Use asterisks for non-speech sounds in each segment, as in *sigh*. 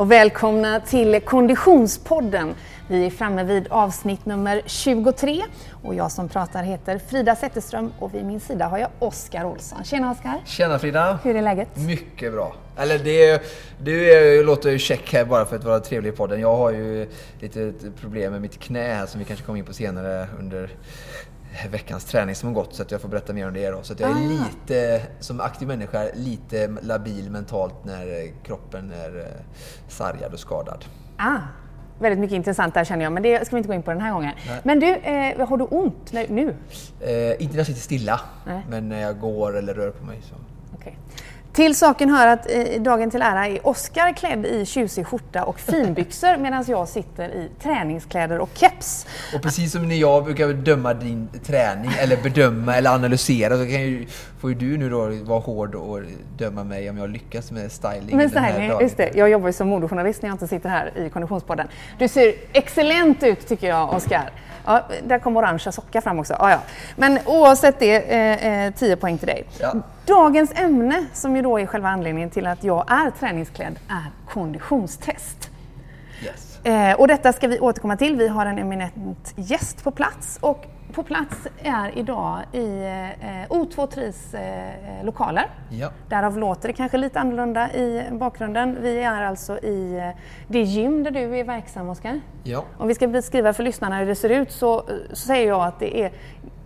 och välkomna till Konditionspodden. Vi är framme vid avsnitt nummer 23 och jag som pratar heter Frida Zetterström och vid min sida har jag Oskar Olsson. Tjena Oskar! Tjena Frida! Hur är läget? Mycket bra. Eller det, det låter ju check här bara för att vara trevlig i podden. Jag har ju lite problem med mitt knä här som vi kanske kommer in på senare under veckans träning som har gått så att jag får berätta mer om det då. Så att jag är ah. lite, som aktiv människa, lite labil mentalt när kroppen är eh, sargad och skadad. Ah. Väldigt mycket intressant där känner jag, men det ska vi inte gå in på den här gången. Nej. Men du, eh, har du ont nu? Eh, inte när jag sitter stilla, Nej. men när jag går eller rör på mig. Så. Okay. Till saken hör att eh, dagen till ära är Oskar klädd i tjusig skjorta och finbyxor *laughs* medan jag sitter i träningskläder och keps. Och precis som när jag brukar bedöma din träning eller bedöma eller analysera så kan ju, får ju du nu då vara hård och döma mig om jag lyckas med styling. Med styling, just det. Jag jobbar ju som modejournalist när jag inte sitter här i Konditionspodden. Du ser excellent ut tycker jag Oskar. Ja, där kom orangea sockar fram också. Ja, ja. Men oavsett det, eh, 10 eh, poäng till dig. Ja. Dagens ämne, som ju då är själva anledningen till att jag är träningsklädd, är konditionstest. Yes. Eh, och detta ska vi återkomma till. Vi har en eminent gäst på plats och på plats är idag i eh, O2 Tris eh, lokaler. Ja. Därav låter det kanske lite annorlunda i bakgrunden. Vi är alltså i eh, det gym där du är verksam, Oskar. Ja. Om vi ska beskriva för lyssnarna hur det ser ut så, så säger jag att det är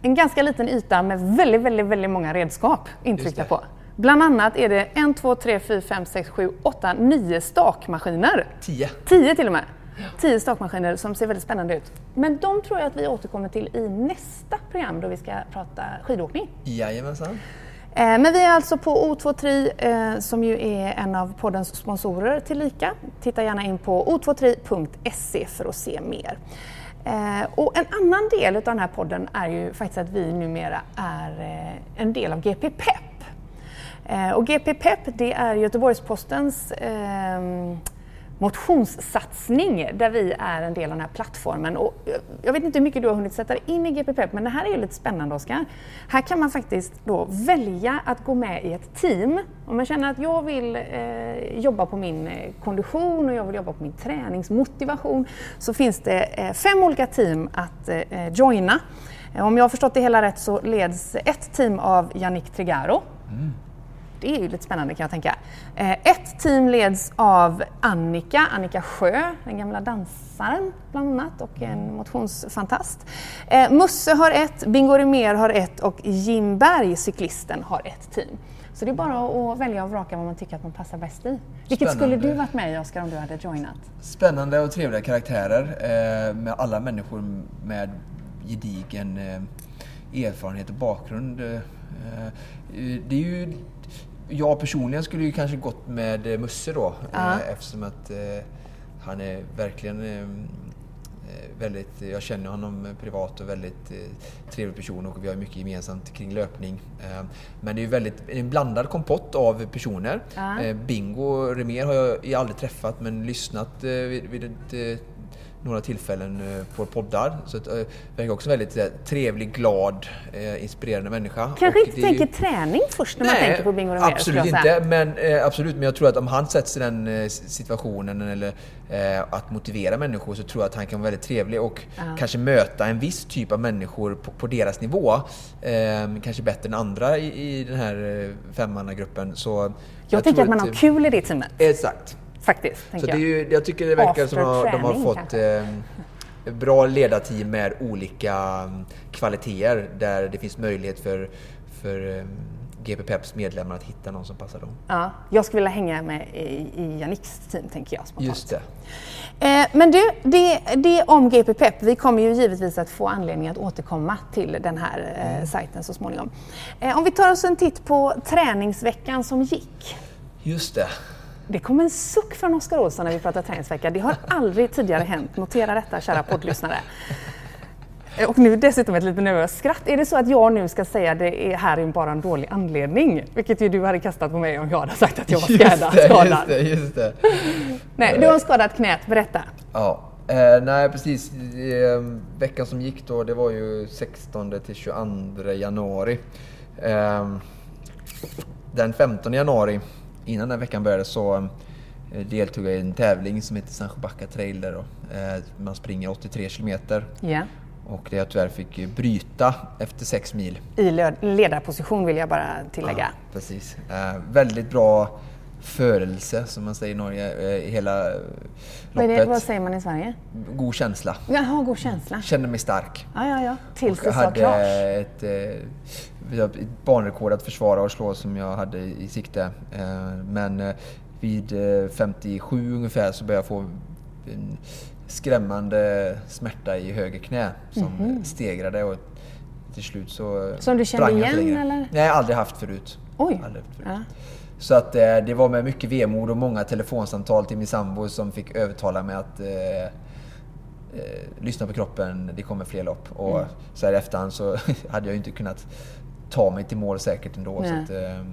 en ganska liten yta med väldigt, väldigt, väldigt många redskap intryckta på. Bland annat är det 1, 2, 3, 4, 5, 6, 7, 8, 9 stakmaskiner. 10. 10 till och med. 10 stakmaskiner som ser väldigt spännande ut. Men de tror jag att vi återkommer till i nästa program då vi ska prata skidåkning. Jajamensan. Eh, men vi är alltså på O2 Tri eh, som ju är en av poddens sponsorer till Lika. Titta gärna in på o2tri.se för att se mer. Eh, och en annan del av den här podden är ju faktiskt att vi numera är en del av GP Pep. Och GP Pep det är Göteborgs-Postens motionssatsning där vi är en del av den här plattformen. Och eh, jag vet inte hur mycket du har hunnit sätta dig in i GPPEP men det här är ju lite spännande Oskar. Här kan man faktiskt då välja att gå med i ett team. Om man känner att jag vill eh, jobba på min eh, kondition och jag vill jobba på min träningsmotivation så finns det eh, fem olika team att eh, eh joina. Om jag har förstått det hela rätt så leds ett team av Yannick Trigaro. Mm. Det är ju lite spännande kan jag tänka. Eh, ett team leds av Annika, Annika Sjö, den gamla dansaren bland annat och en motionsfantast. Eh, Musse har ett, Bingo Rimér har ett och Jim Berg, cyklisten, har ett team. Så det är bara att välja och vraka vad man tycker att man passar bäst i. Vilket skulle du varit med i Oskar om du hade joinat? Spännande och trevliga karaktärer eh, med alla människor med gedigen erfarenhet och bakgrund. Det är ju jag personligen skulle ju kanske gått med eh, Musse då ja. Eh, eftersom att eh, han är verkligen väldigt, jag känner honom privat och väldigt trevlig person och vi har mycket gemensamt kring löpning. Eh, men det är ju väldigt, en blandad kompott av personer. Ja. Bingo Remer har jag aldrig träffat men lyssnat vid, vid ett några tillfällen eh, på poddar. Så att, äh, verkar också en väldigt äh, trevlig, glad, inspirerande människa. Kanske inte tänker ju... träning först när nej, man tänker på Bingo Romero? Absolut inte, men, absolut, men jag tror att om han sätts i den situationen eller att motivera människor så tror jag att han kan vara väldigt trevlig och uh. kanske möta en viss typ av människor på, på deras nivå. kanske bättre än andra i, i den här femmannagruppen. Så jag, jag tänker att man har kul i det teamet. Exakt. Faktiskt. Så det är ju, jag tycker det verkar som att de har fått eh, bra ledarteam med olika mm, kvaliteter där det finns möjlighet för, för eh, GP Peps medlemmar att hitta någon som passar dem. Ja, jag skulle vilja hänga med i, i Janiks team, tänker jag spontant. Just det. Eh, men du, det, det om GP Pep. Vi kommer ju givetvis att få anledning att återkomma till den här eh, mm. sajten så småningom. Eh, om vi tar oss en titt på träningsveckan som gick. Just det. Det kom en suck från Oskar Olsson när vi pratade träningsvecka. Det har aldrig tidigare hänt. Notera detta, kära poddlyssnare. Och nu dessutom ett lite nervöst skratt. Är det så att jag nu ska säga att det är här är bara en dålig anledning? Vilket ju du hade kastat på mig om jag hade sagt att jag var skadad. Just det, just det, just det. Nej, du har skadat knät, berätta. Ja, eh, nej precis. Eh, veckan som gick då, det var ju 16 till 22 januari. Eh, den 15 januari innan den veckan började så eh, deltog jag i en tävling som heter Sandsjöbacka Trail där då. Eh, Man springer 83 kilometer Ja. och det jag tyvärr fick bryta efter 6 mil. I led- ledarposition vill jag bara tillägga. Precis. Eh, väldigt bra förelse som man säger i Norge eh, hela loppet. vad säger man i Sverige? God känsla. Jaha, god känsla. Kände mig stark. Ja, ja, ja. Tills Och det jag sa hade klart. ett, eh, ett banrekord att försvara och slå som jag hade i, sikte. Eh, men vid eh, 57 ungefär så började jag få en skrämmande smärta i höger knä som stegrade och till slut så. Som du kände igen, eller? Nej, aldrig haft förut. Oj. Aldrig haft förut. Ja. Så att eh, det var med mycket vemod och många telefonsamtal till min sambo som fick övertala mig att eh, eh, lyssna på kroppen, det kommer fler lopp. Och Mm. så här i efterhand så *laughs* hade jag ju inte kunnat ta mig till mål säkert ändå. Så Nej. att, eh,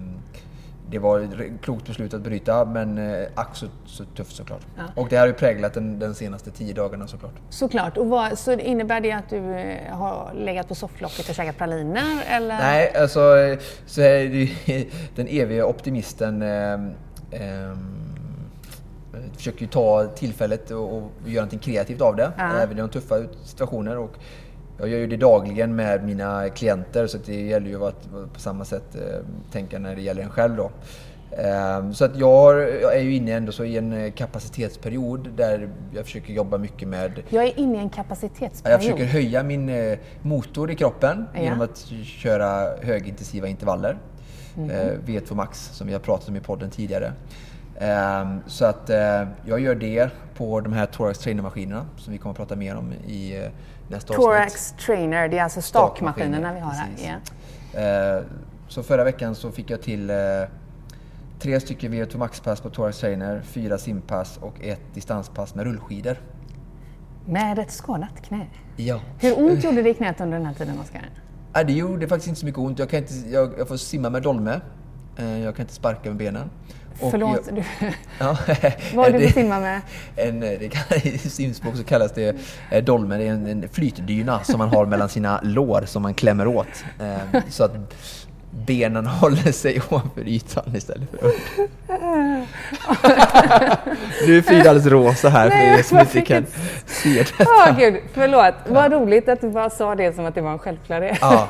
det var ett klokt beslut att bryta men eh, ack så, så tufft såklart. Ja. Och det har ju präglat den, den senaste tio dagarna såklart. Såklart. Och vad, så innebär det att du eh, har legat på sofflocket och käkat praliner? Eller? Nej, alltså så är det ju *laughs* den eviga optimisten eh, eh, försöker ju ta tillfället och, och göra någonting kreativt av det, Ja. även i de tuffa situationer. Och jag gör ju det dagligen med mina klienter så det gäller ju att på samma sätt eh, tänka när det gäller en själv. Då. Eh, Så att jag är ju inne ändå så i en eh, kapacitetsperiod där jag försöker jobba mycket med Jag är inne i en kapacitetsperiod. Jag försöker höja min eh, motor i kroppen Ja. genom att köra högintensiva intervaller. Eh, V2 Max som vi har pratat om i podden tidigare. Ehm, så att jag gör det på de här Thorax Trainer-maskinerna som vi kommer att prata mer om i eh, nästa avsnitt. Thorax Trainer, det är alltså stakmaskinerna vi har här. Ja. Eh, så förra veckan så fick jag till eh, tre stycken V2 Max-pass på Thorax Trainer, fyra simpass och ett distanspass med rullskidor. Med ett skadat knä. Ja. Hur ont gjorde det i knät under den här tiden, Oskar? Nej, det gjorde faktiskt inte så mycket ont. Jag, kan inte, jag, jag får simma med dolme. Eh, Jag kan inte sparka med benen. Och Förlåt, Jag, du, *laughs* ja, *laughs* vad du det- för simma med? En, det kan, *laughs* I simspråk så kallas det eh, dolme. Det är en, en flytdyna som man har mellan sina lår som man klämmer åt. Eh, så att benen håller sig ovanför ytan istället för under. *laughs* Nu är Frida alldeles rosa här för Nej, er som inte kan ett- se det. Åh gud, förlåt. Vad roligt att du bara sa det som att det var en självklarhet. Ja,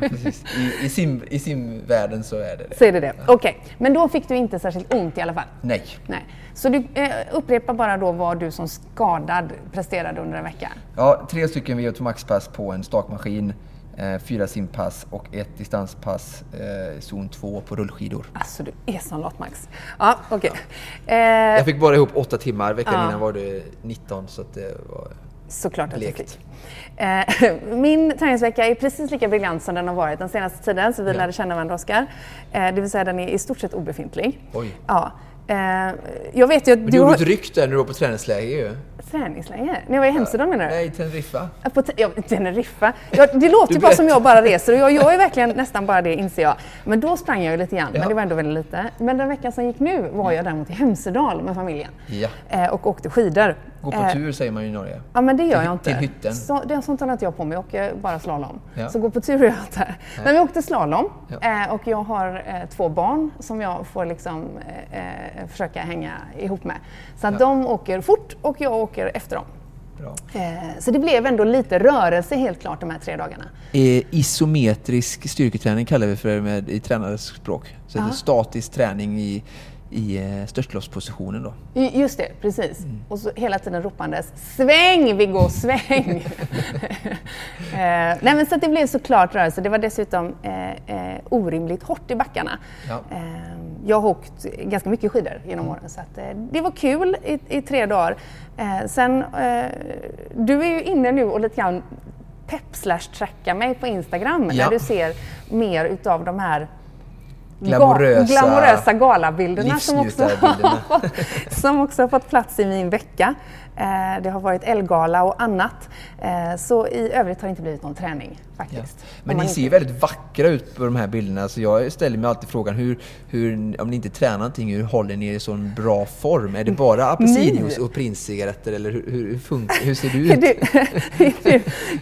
precis. I, i, sim, I simvärlden så är det det. Så är det det. Okej, men då fick du inte särskilt ont i alla fall? Nej. Nej. Så du eh, upprepar bara då vad du som skadad presterade under en vecka? Ja, tre stycken VO2 Max-pass på en stakmaskin, fyra simpass och ett distanspass, eh, zon 2 på rullskidor. Alltså du är som Lottmax. Ja, okej. Jag Eh, fick bara ihop åtta timmar, veckan Ja. innan var det 19 så det var... såklart att du Blekt. fick. Eh, *laughs* min träningsvecka är precis lika briljant som den har varit den senaste tiden, så vi Ja. lärde känna varandra Oskar. Eh, det vill säga den är i stort sett obefintlig. Oj. Ja. Eh, jag vet ju att du gjorde har ett ryck där när du var på träningsläger ju. träningsläger. När jag var i Hemsedal menar du? Nej, Teneriffa. På te- ja, Teneriffa. Ja, det låter ju bara som jag bara reser och jag gör ju verkligen nästan bara det inser jag. Men då sprang jag ju lite grann, Ja. men det var ändå väldigt lite. Men den veckan som gick nu var jag däremot i Hemsedal med familjen Ja. eh, och åkte skidor. Gå på Eh, tur säger man ju i Norge. Ja men det gör jag inte. till hytten. Så, det är sånt håller inte jag på med, jag åker bara slalom. Ja. Så gå på tur gör jag inte. Men vi åkte slalom Ja. eh, och jag har eh, två barn som jag får liksom eh, försöka hänga ihop med. Så att Ja. de åker fort och jag åker efter dem. Eh, Så det blev ändå lite rörelse helt klart de här tre dagarna. Eh, isometrisk styrketräning kallar vi för det med, i tränarens språk. Så det är statisk träning i, i eh, störtloppspositionen då. Ju- Just det, precis. Mm. Och så hela tiden ropandes Sväng Viggo, sväng! *laughs* *laughs* eh, nej men så det blev såklart rörelse. Det var dessutom eh, eh, orimligt hårt i backarna. Ja. Jag har åkt ganska mycket skidor genom åren så att, eh, det var kul i, i tre dagar. Eh, sen, eh, du är ju inne nu och lite grann pepp slash trackar mig på Instagram Ja. där du ser mer utav de här Glamorösa- glamorösa galabilderna som också, *laughs* som också har fått plats i min vecka. Eh, det har varit Elgala och annat. Eh, så i övrigt har det inte blivit någon träning faktiskt. Ja. Men ni ser ju väldigt vackra ut på de här bilderna så jag ställer mig alltid frågan hur, hur om ni inte tränar någonting, hur håller ni er i sån bra form? Är det bara apelsinjuice och prinscigaretter eller hur, hur, funkar, hur ser *laughs* du ut? *laughs* du,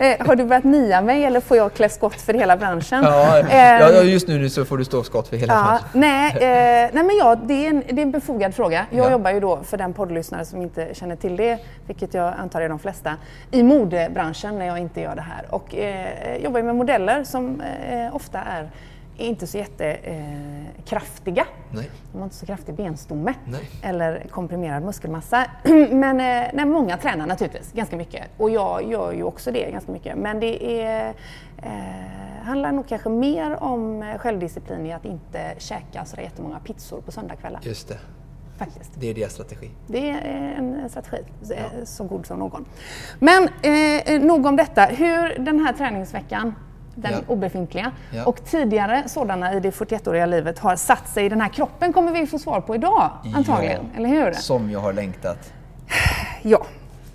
eh, har du börjat nia mig eller får jag klä skott för hela branschen? Ja, ja just nu så får du stå skott för hela ja, branschen. Nej, nej men ja, det är, en, det är en befogad fråga. Jag ja. jobbar ju då, för den poddlyssnare som inte känner till det, vilket jag antar är de flesta, i modebranschen när jag inte gör det här. Och eh, jobbar med modeller som eh, ofta är inte så jättekraftiga. Eh, de har inte så kraftig benstomme nej. eller komprimerad muskelmassa. *clears throat* Men eh, nej, många tränar naturligtvis ganska mycket och jag gör ju också det ganska mycket. Men det är, eh, handlar nog kanske mer om självdisciplin i att inte käka så jättemånga pizzor på söndagskvällar. Just det. Faktiskt. Det är deras strategi. Det är en strategi, ja. så god som någon. Men eh, nog om detta. Hur den här träningsveckan den ja. obefintliga. Ja. Och tidigare sådana i det 41-åriga livet har satt sig i den här kroppen kommer vi få svar på idag antagligen, ja. eller hur? Som jag har längtat. Ja,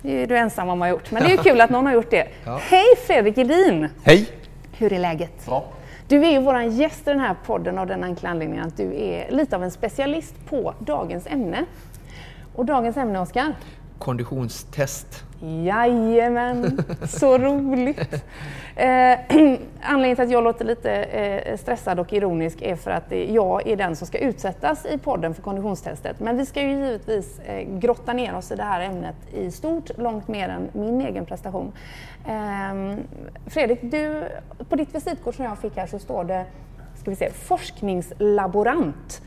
det är du ensam om att ha gjort, men det är ju *laughs* kul att någon har gjort det. Hej Fredrik Edin! Hej! Hur är läget? Bra. Du är ju vår gäst i den här podden av den enkla anledningen att du är lite av en specialist på dagens ämne. Och dagens ämne, Oskar? Konditionstest. Jajamän, så roligt! Eh, *clears throat* anledningen till att jag låter lite eh, stressad och ironisk är för att eh, jag är den som ska utsättas i podden för konditionstestet. Men vi ska ju givetvis eh, grotta ner oss i det här ämnet i stort, långt mer än min egen prestation. Eh, Fredrik, du, på ditt visitkort som jag fick här så står det ska vi se, forskningslaborant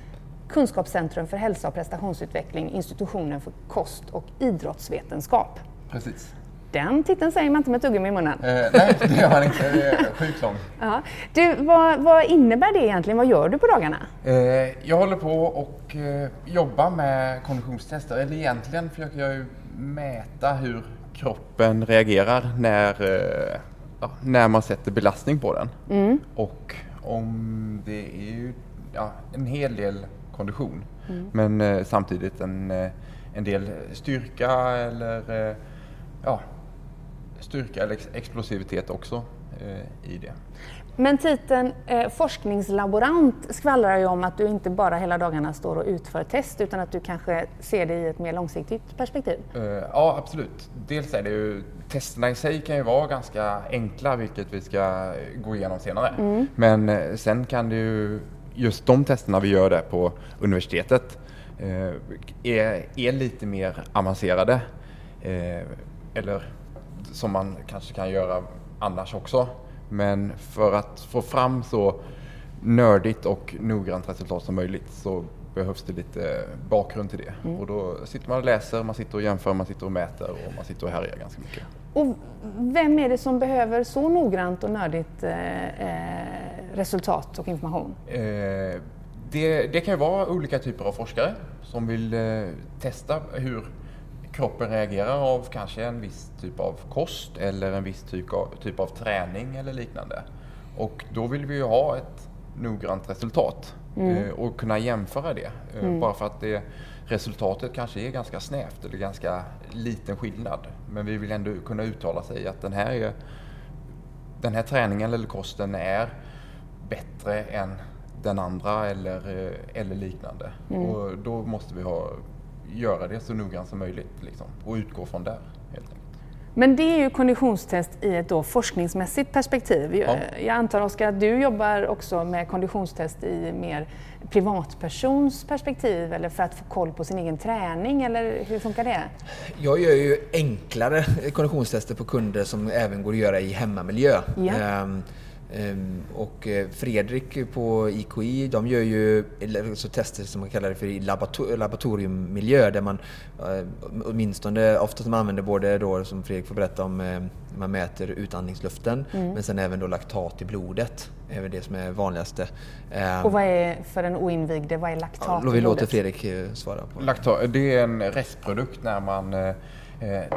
Kunskapscentrum för hälsa och prestationsutveckling, institutionen för kost och idrottsvetenskap. Precis. Den titeln säger man inte med tuggummi i munnen. Eh, nej, det gör man inte. Det är sjukt lång. *laughs* Ja. Du, vad, vad, innebär det egentligen? Vad gör du på dagarna? Eh, jag håller på och eh, jobbar med konditionstester. Eller egentligen försöker jag ju mäta hur kroppen reagerar när, eh, ja, när man sätter belastning på den. Mm. Och om det är ju ja, en hel del kondition. Mm. Men eh, samtidigt en, eh, en del styrka eller ja, styrka eller explosivitet också i det. Men titeln eh, forskningslaborant skvallrar ju om att du inte bara hela dagarna står och utför test utan att du kanske ser det i ett mer långsiktigt perspektiv? Uh, ja, absolut. Dels är det ju, testerna i sig kan ju vara ganska enkla, vilket vi ska gå igenom senare. Mm. Men eh, sen kan det ju just de testerna vi gör där på universitetet eh, är, är lite mer avancerade. Eller som man kanske kan göra annars också. Men för att få fram så nördigt och noggrant resultat som möjligt så behövs det lite bakgrund till det. Mm. Och då sitter man och läser, man sitter och jämför, man sitter och mäter och man sitter och härjar ganska mycket. Och vem är det som behöver så noggrant och nördigt eh, eh resultat och information? Eh, det, det, kan ju vara olika typer av forskare som vill eh, testa hur kroppen reagerar av kanske en viss typ av kost eller en viss typ av, typ av träning eller liknande. Och då vill vi ju ha ett noggrant resultat mm. eh, och kunna jämföra det. Eh, mm. Bara för att det, resultatet kanske är ganska snävt eller ganska liten skillnad. Men vi vill ändå kunna uttala sig att den här, är, den här träningen eller kosten är bättre än den andra eller, eh, eller liknande. Mm. Och då måste vi ha, göra det så noggrant som möjligt liksom, och utgå från där. Helt enkelt. Men det är ju konditionstest i ett då forskningsmässigt perspektiv. Ja. Jag antar Oskar att du jobbar också med konditionstest i mer privatpersons perspektiv eller för att få koll på sin egen träning eller hur funkar det? Jag gör ju enklare konditionstester på kunder som även går att göra i hemmamiljö. Ja. Ehm, och eh, Fredrik på IKI, de gör ju så tester som man kallar det för i laboratoriummiljö där man eh, åtminstone, ofta man använder både då som Fredrik får berätta om, eh, man mäter utandningsluften mm. men sen även då laktat i blodet. Det är det som är vanligaste. Ehm, och vad är, för den oinvigde, vad är laktat ja, i blodet? Vi låter Fredrik svara på. Laktat, det är en restprodukt när man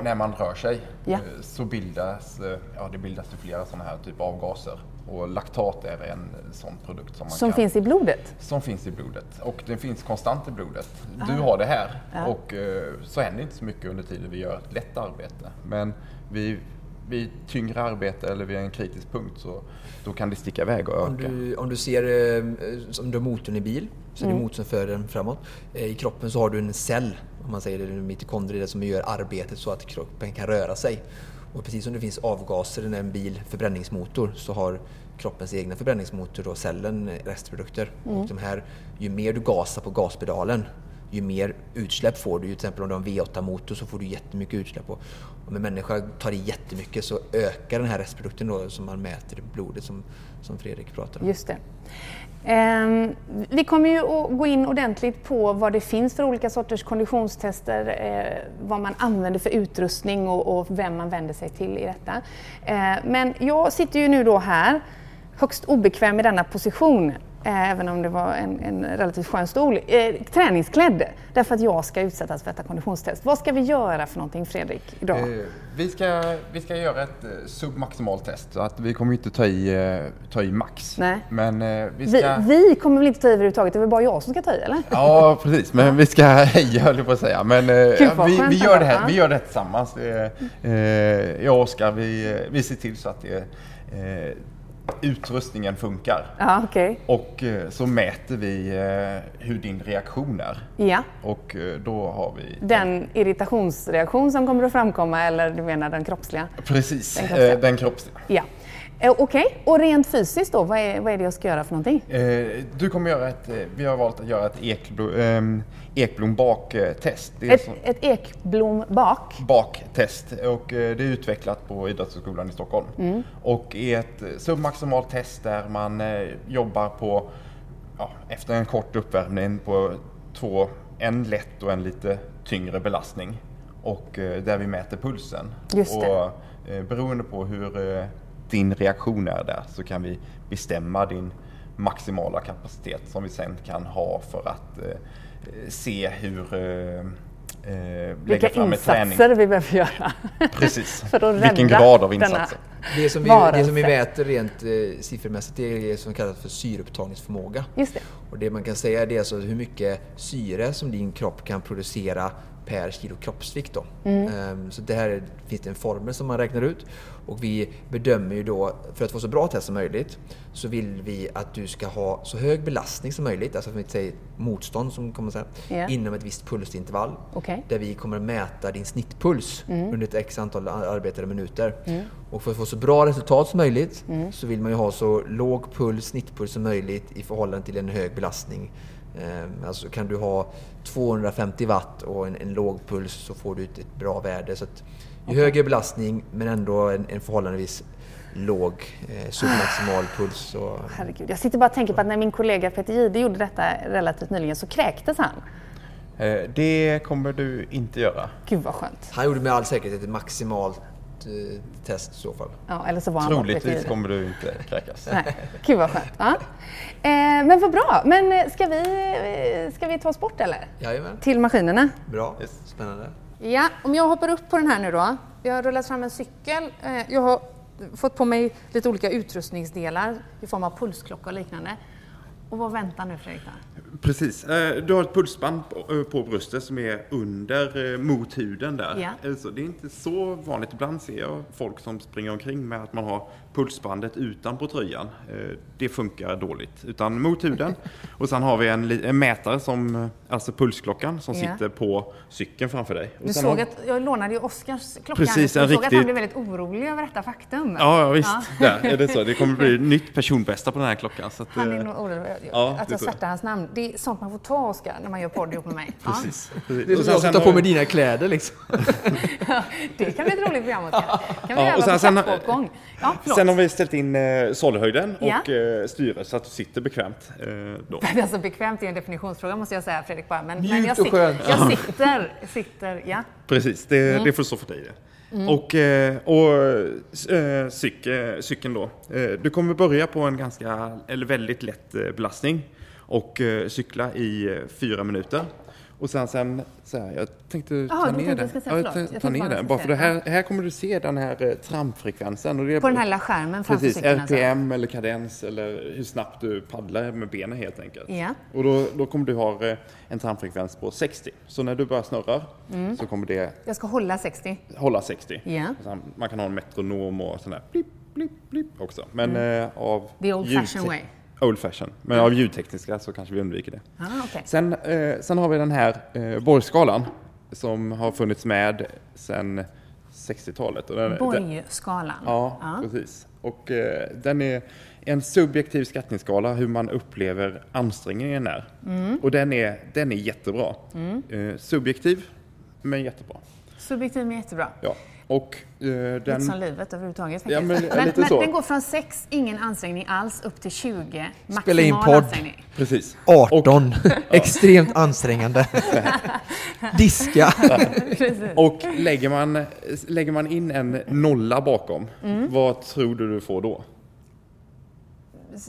när man rör sig Ja. så bildas, ja, det bildas det flera sådana här typer av gaser. Och laktat är en sån produkt som man Som kan, finns i blodet? som finns i blodet. Och den finns konstant i blodet. Du har det här Ah. Ja. och eh, så händer inte så mycket under tiden vi gör ett lätt arbete. Men vid, vid tyngre arbete eller vid en kritisk punkt så då kan det sticka iväg och Om öka. du, om du ser eh, som du har motorn i bil, så är Mm. det motorn som för den framåt. Eh, I kroppen så har du en cell, om man säger det, en mitokondrie som gör arbetet så att kroppen kan röra sig. Och precis som det finns avgaser när en bil förbränningsmotor så har kroppens egna förbränningsmotor då cellen restprodukter. Mm. Och de här, ju mer du gasar på gaspedalen ju mer utsläpp får du. Till exempel om du har en V8-motor så får du jättemycket utsläpp. Och om en människa tar i jättemycket så ökar den här restprodukten då som man mäter i blodet som, som Fredrik pratar om. Just det. Um, vi kommer ju att gå in ordentligt på vad det finns för olika sorters konditionstester, uh, vad man använder för utrustning och, och vem man vänder sig till i detta. Uh, men jag sitter ju nu då här, högst obekväm i denna position, även om det var en, en relativt skön stol, eh, träningsklädd, därför att jag ska utsättas för detta konditionstest. Vad ska vi göra för någonting Fredrik idag? Eh, Vi ska, vi ska göra ett eh, submaximalt test. Så att vi kommer inte ta i, eh, ta i max. Nej. Men eh, vi Vi, ska... vi kommer väl inte ta i överhuvudtaget, det är väl bara jag som ska ta i eller? Ja, precis. Men vi ska *laughs* heja, höll jag på att säga. Men eh, vi, vi, gör det här, vi gör det här tillsammans. Eh, eh, jag och Oskar, vi, eh, vi ser till så att det, eh, utrustningen funkar. Ja, okej. Och eh, så mäter vi eh, hur din reaktion är. Ja. Och eh, då har vi... Den irritationsreaktion som kommer att framkomma eller du menar den kroppsliga? Precis, Den kroppsliga. den kroppsliga. Ja. Eh, Okej, och rent fysiskt då, vad är, vad är det jag ska göra för någonting? Eh, du kommer göra ett, eh, vi har valt att göra ett ekblom, eh, ekblom baktest. Det är Ett, så- ett ekblom bak? baktest och eh, det är utvecklat på Idrottshögskolan i Stockholm. Mm. Och är ett submaximalt test där man eh, jobbar på, ja, efter en kort uppvärmning på två, en lätt och en lite tyngre belastning. Och eh, där vi mäter pulsen. Just det. Och beroende på hur din reaktion är där så kan vi bestämma din maximala kapacitet som vi sen kan ha för att eh, se hur eh, eh, Vilka insatser vi behöver göra? Precis. *laughs* för att Vilken grad av insatser. Det som, vi, det som vi mäter rent eh, siffermässigt det är det som kallas för syreupptagningsförmåga. Just det. Och det man kan säga är alltså hur mycket syre som din kropp kan producera per kilo kroppsvikt. Då. Ehm, Så det här är, finns det en formel som man räknar ut. Och vi bedömer ju då, för att få så bra test som möjligt, så vill vi att du ska ha så hög belastning som möjligt, alltså för säga motstånd som kommer säga, Ja. inom ett visst pulsintervall. Okej. Där vi kommer att mäta din snittpuls under ett x antal arbetade minuter. Och för att få så bra resultat som möjligt så vill man ju ha så låg puls, snittpuls som möjligt i förhållande till en hög belastning. Ehm, Alltså kan du ha 250 watt och en, en låg puls så får du ett, ett bra värde. Så att ju högre belastning men ändå en, en förhållandevis låg eh, submaximal puls. Så, Herregud, jag sitter bara och tänker på att när min kollega Peter Jihde gjorde detta relativt nyligen så kräktes han. Eh, Det kommer du inte göra. Gud vad skönt. han gjorde med all säkerhet ett maximalt eh, test i så fall. Ja, eller så var han Troligtvis kommer du inte kräkas. Nej, gud vad skönt. Ja. Eh, men vad bra. Men eh, ska vi, eh, ska vi ta oss bort eller? Jajamän, Till maskinerna? bra, Yes. spännande. Ja, om jag hoppar upp på den här nu då. Jag har rullat fram en cykel. Eh, Jag har fått på mig lite olika utrustningsdelar i form av pulsklocka och liknande. Och vad väntar nu Fredrik? Precis. Du har ett pulsband på- bröstet som är under, mot huden där. Ja. Så det är inte så vanligt. Ibland ser jag folk som springer omkring med att man har pulsbandet utanpå tröjan. Eh, det funkar dåligt. Utan mot huden. Och sen har vi en, en mätare, som, eh, alltså pulsklockan, som Ja. sitter på cykeln framför dig. Och Du såg har- att jag lånade ju Oskars klocka. Precis, jag en såg att han blev väldigt orolig över detta faktum. Ja, ja visst. Där är det så. Det kommer bli *laughs* nytt personbästa på den här klockan. Så att, Han är eh, nog orolig Ja, att det jag svärtar hans namn. Det är sånt man får ta Oskar när man gör podd ihop med mig. Ja. Precis. precis. Det är Och som jag tar sen på mig dina kläder liksom. *laughs* Det kan bli ett roligt program Oskar. kan vi Ja, göra och sen- på sen-. Ja. Sen har vi ställt in eh, sålhöjden Ja. och eh, styret så att du sitter bekvämt. Eh, då. Det *laughs* är alltså bekvämt är en definitionsfråga måste jag säga Fredrik bara. Men, men Mjukt jag, och skönt. jag sitter, sitter, ja. Precis, det, Mm. det får stå för dig det. Och, eh, och eh, cyk, eh, cykeln då. Du kommer börja på en ganska, eller väldigt lätt belastning och cykla i fyra minuter. Och sen, sen så här, jag tänkte ta du ner den. Ja, Jag ta ner den. Bara för det här, här kommer du se den här eh, trampfrekvensen. Och det På den här lilla skärmen framför Precis, cykeln alltså. RPM eller kadens eller hur snabbt du paddlar med benen helt enkelt. Ja. Och då, då kommer du ha eh, en trampfrekvens på 60. Så när du börjar snurra Mm. så kommer det Jag ska hålla 60. hålla 60. Ja. Sen, man kan ha en metronom och sån där blipp, blipp, blipp också. Men eh, av The old fashioned way. Old fashion. Men av ljudtekniska så kanske vi undviker det. Ah, okej. Sen, eh, sen har vi den här eh, borgskalan som har funnits med sedan 60-talet. Och den- den- Borgskalan. Ja, precis. Och eh, den är en subjektiv skattningsskala hur man upplever ansträngningen är. Mm. Och den är, den är jättebra. Eh, subjektiv, men jättebra. Subjektiv men jättebra. Ja. Och eh, Lite som den... livet överhuvudtaget Ja, men lite så. den går från 6, ingen ansträngning alls, upp till 20, maximal Spela in podd. ansträngning. Precis. 18. *laughs* Extremt ansträngande. *laughs* Diska. *laughs* Och lägger man, lägger man in en nolla bakom, Mm. vad tror du du får då?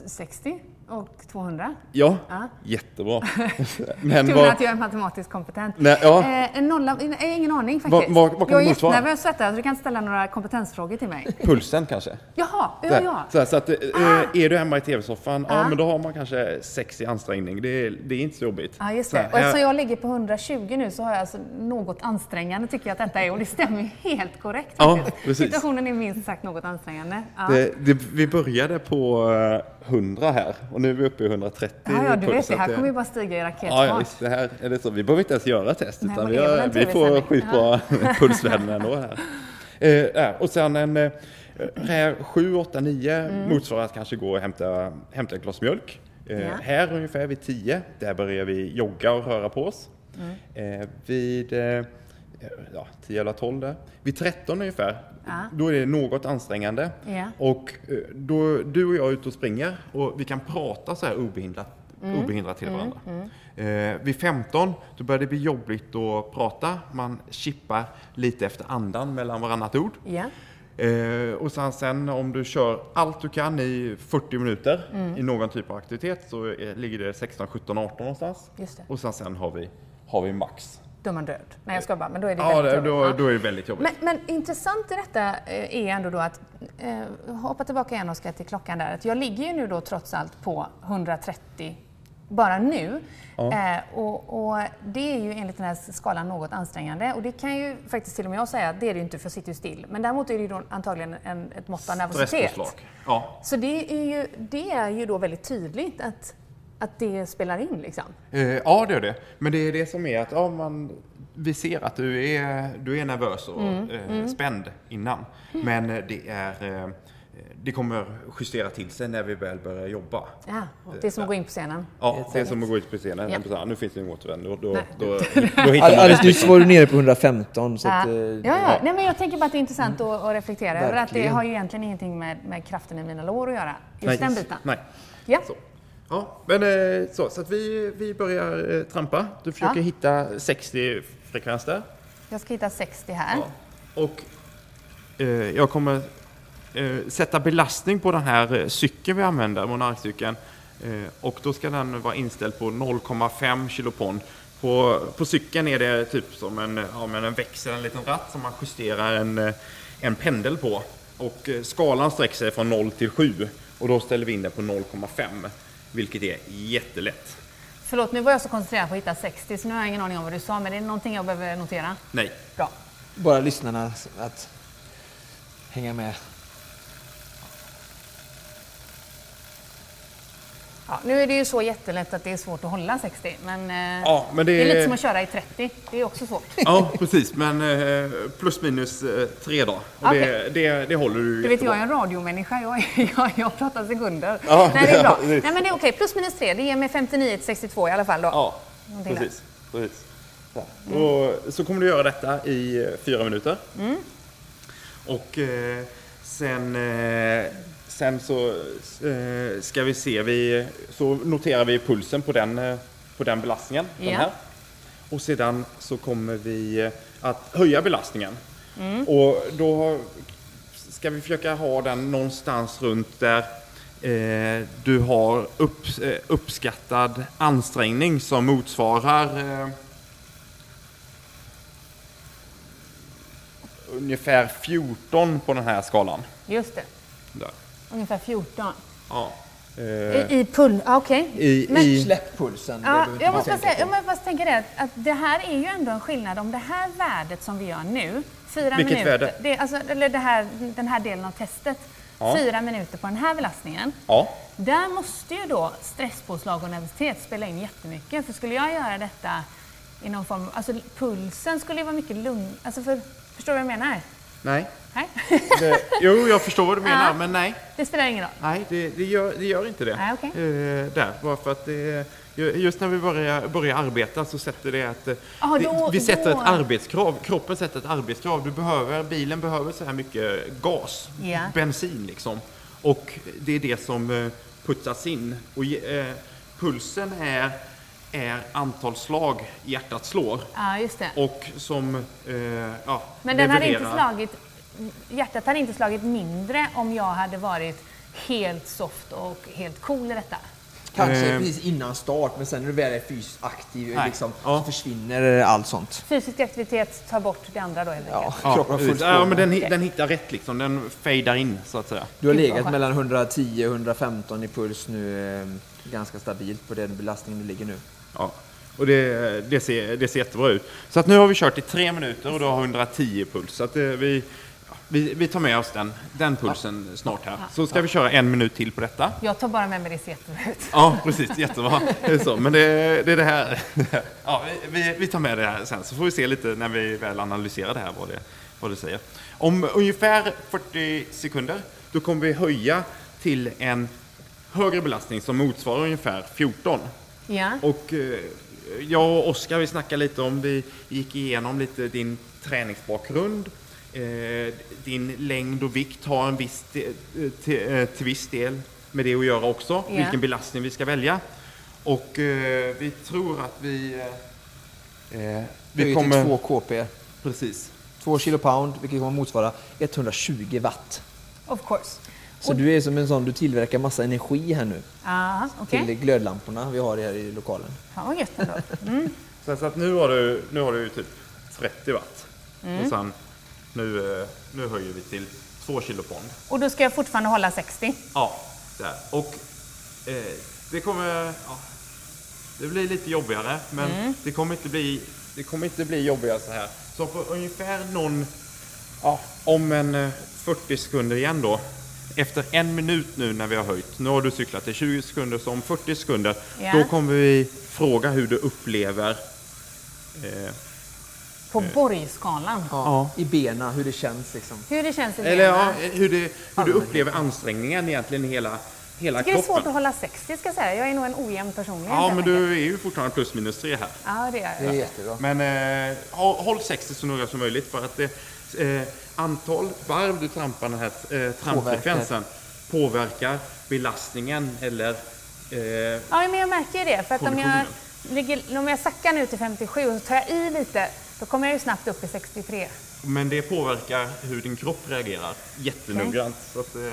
60 och 200. Ja, Ja. jättebra. *laughs* Men Tur vad... att jag är matematiskt kompetent. Nej, ja. Eh, en nolla, jag har ingen aning faktiskt. vad- vad kan jag är jättenervös detta, så du kan inte ställa några kompetensfrågor till mig. Pulsen kanske? Jaha, ja, så, här, så att, eh, är du hemma i tv-soffan, ja. Ja. men då har man kanske sex i ansträngning. Det är, det är inte så jobbigt. Ja, just det. här, Och eftersom jag ligger på 120 nu så har jag alltså något ansträngande tycker jag att detta är och det stämmer helt korrekt. Ja, precis. Situationen är minst sagt något ansträngande. Det, det, vi började på eh, 100 här och nu är vi uppe i 130 Ja, ja, du vet det. Här kommer ju bara stiga i raketfart. Ja, ja, visst, det här är det så. Vi behöver inte ens göra test, Nej, utan vi, en vi får skitbra *laughs* pulsvärden ändå här. Eh, ja, och sen en eh, här 7, 8, 9 motsvarar att kanske gå och hämta, hämta ett glas mjölk. Eh, Ja. Här ungefär vid 10, där börjar vi jogga och röra på oss. Mm. Eh, vid eh, ja, 10 eller 12 där. Vid 13 ungefär, Ja. då är det något ansträngande. Ja. Och eh, då du och jag är ute och springer och vi kan prata så här obehindrat, Mm. obehindrat till varandra. Eh, vid 15 då börjar det bli jobbigt att prata. Man chippar lite efter andan mellan varannat ord. Ja. Eh, och sen, sen om du kör allt du kan i 40 minuter Mm. i någon typ av aktivitet så ligger det 16, 17, 18 någonstans. Och sen, sen har, vi, har vi max. Då är man död. Nej, jag ska bara, men då är det Ja, väldigt jobbigt. då, Ja. då är det väldigt jobbigt. Men, men intressant i detta eh, är ändå då att, eh, hoppa tillbaka igen Oskar till klockan där, att jag ligger ju nu då trots allt på 130 bara nu. Eh, och, och det är ju enligt den här skalan något ansträngande och det kan ju faktiskt till och med jag säga att det är det ju inte för jag sitter ju still. Men däremot är det ju då antagligen en, ett mått av nervositet. Ja. Så det är, ju, det är ju då väldigt tydligt att, att det spelar in liksom. Eh, ja, det gör det. Men det är det som är att ja, man, vi ser att du är, du är nervös och eh, spänd innan. Men eh, det, är, eh, det kommer justera till sig när vi väl börjar jobba. Ja, det är som att gå in på scenen. Ja, det är som att gå ut på scenen. Ja. Ja. Nu finns det ingen återvändo. Då, då, då, *laughs* då Alldeles nyss var du nere på 115. Så Ja, att, ja, ja. Nej, men jag tänker bara att det är intressant att, att reflektera över att det har ju egentligen ingenting med, med kraften i mina lår att göra. Just Nej. den biten. Nej. Ja. Så. Ja, men eh, så, så att vi, vi börjar eh, trampa. Du försöker Ja. hitta 60 frekvens där. Jag ska hitta 60 här. Ja. Och eh, jag kommer eh, sätta belastning på den här eh, cykeln vi använder, monarkcykeln. Eh, och då ska den vara inställd på 0,5 kilopond. På, på cykeln är det typ som en, ja, men en växel, en liten ratt som man justerar en, en pendel på. Och skalan sträcker sig från 0 till 7 och då ställer vi in den på 0,5 vilket är jättelätt. Förlåt, nu var jag så koncentrerad på att hitta 60 så nu har jag ingen aning om vad du sa, men det är någonting jag behöver notera. Nej, Bra. bara lyssnarna att hänga med. Ja, nu är det ju så jättelätt att det är svårt att hålla 60, men, eh, Ja, men det det är lite som att köra i 30. Det är också svårt. Ja, precis. Men eh, plus minus eh, tre dagar. Och Okej. det, det, det håller du Du vet, jättebra. jag är en radiomänniska. Jag, *laughs* jag, jag pratar sekunder. Ja, Nej, det är bra. ja, Nej, men det är okej. Plus minus 3, det ger mig 59 till 62 i alla fall då. Ja, precis. precis. Här. Och, så kommer du göra detta i fyra minuter. Mm. Och eh, sen, eh, sen så eh, ska vi se, vi, så noterar vi pulsen på den, eh, på den belastningen. Ja. Den här. Och sedan så kommer vi eh, att höja belastningen. Mm. Och då ska vi försöka ha den någonstans runt där eh, du har upp, eh, uppskattad ansträngning som motsvarar eh, ungefär 14 på den här skalan. Just det. Där. Ungefär 14. Ja. Eh, I, i pull, ah, okej. i, Men- i, Släpp pulsen. det Ja, jag måste bara säga, jag måste tänka det att, att det här är ju ändå en skillnad om det här värdet som vi gör nu, fyra Vilket minuter, värde? Det, alltså, eller det här, den här delen av testet, Ja. fyra minuter på den här belastningen. ja. Där måste ju då stresspåslag och nervositet spela in jättemycket. För skulle jag göra detta i någon form, alltså pulsen skulle ju vara mycket lugn, alltså för, förstår du vad jag menar? Nej. Nej, *laughs* Det, jo, jag förstår vad du menar, Ja. men nej. det spelar ingen roll. Nej, det, det, gör, det gör inte det. Nej, okej. Eh, där, bara för att det, just när vi börjar, börjar arbeta så sätter det att eh, Ja, det- då- vi sätter då- ett arbetskrav. Kroppen sätter ett arbetskrav. Du behöver, bilen behöver så här mycket gas, Ja. bensin liksom. Och det är det som eh, putsas in. Och eh, pulsen är, är antal slag hjärtat slår. Ja, just det. Och som eh, ja, Men den hade inte slagit, hjärtat hade inte slagit mindre om jag hade varit helt soft och helt cool i detta. Kanske Eh. precis innan start, men sen när du väl är fysiskt aktiv liksom, Ja. så försvinner allt sånt. Fysisk aktivitet tar bort det andra då helt Ja, enkelt. Ja, kroppen fullt ja, sjå. men den, den hittar rätt liksom. Den fejdar in så att säga. Du har legat mellan 110 och 115 i puls nu, eh, ganska stabilt på den belastningen du ligger nu. Ja. Och det, det, ser, det ser jättebra ut. Så att nu har vi kört i tre minuter och du har 110 puls. Så att eh, vi, ja, vi, vi tar med oss den, den pulsen snart här. Så ska vi köra en minut till på detta. Jag tar bara med mig det ser jättebra ut. Ja, precis. Jättebra. Så. Men det, det är det här. Ja, vi, vi- vi tar med det här sen, så får vi se lite när vi väl analyserar det här vad det, vad det säger. Om ungefär 40 sekunder, då kommer vi höja till en högre belastning som motsvarar ungefär 14. Ja. Och eh, jag och Oskar, vi snackade lite om, vi gick igenom lite din träningsbakgrund. Eh, din längd och vikt har en viss till, eh, till viss del med det att göra också, Ja. vilken belastning vi ska välja. Och eh, vi tror att vi... Vi Vi kommer... till 2 KP, Precis. 2 kilo pound, vilket kommer motsvara 120 watt. Of course. Så du är som en sån, du tillverkar massa energi här nu Ja, okej. till glödlamporna vi har här i lokalen. Vad gött ändå. Mm. *laughs* Så, så att nu har du, nu har du typ 30 watt. Mm. Och sen, nu, eh, nu höjer vi till 2 kilo pond. Och då ska jag fortfarande hålla 60. Ja, där. Och eh, det kommer... Ja, det blir lite jobbigare, men Mm. det, kommer inte bli, det kommer inte bli jobbigare så här. Så på ungefär någon... Ja, om en eh, 40 sekunder igen då. Efter en minut nu när vi har höjt. Nu har du cyklat i 20 sekunder, så om 40 sekunder Ja. då kommer vi fråga hur du upplever eh, På Borgskalan. Ja. I benen, hur det känns liksom. Hur det känns i Eller ja, benen. hur, det, hur du upplever ansträngningen egentligen i hela, hela Jag tycker det är kroppen. svårt att hålla 60 ska jag säga. Jag är nog en ojämn personlighet. Ja, men du är ju fortfarande plus minus tre här. Ja, det är Det är jag. jättebra. Men eh, håll- håll 60 så noga som möjligt för att det, eh, antal varv du trampar den här eh, trampfrekvensen påverkar belastningen eller eh, Ja, men jag märker ju det. För att om jag, ligger, om jag sackar nu till 57 och så tar jag i lite, då kommer jag ju snabbt upp i 63. Men det påverkar hur din kropp reagerar jättenoggrant. Så att, eh,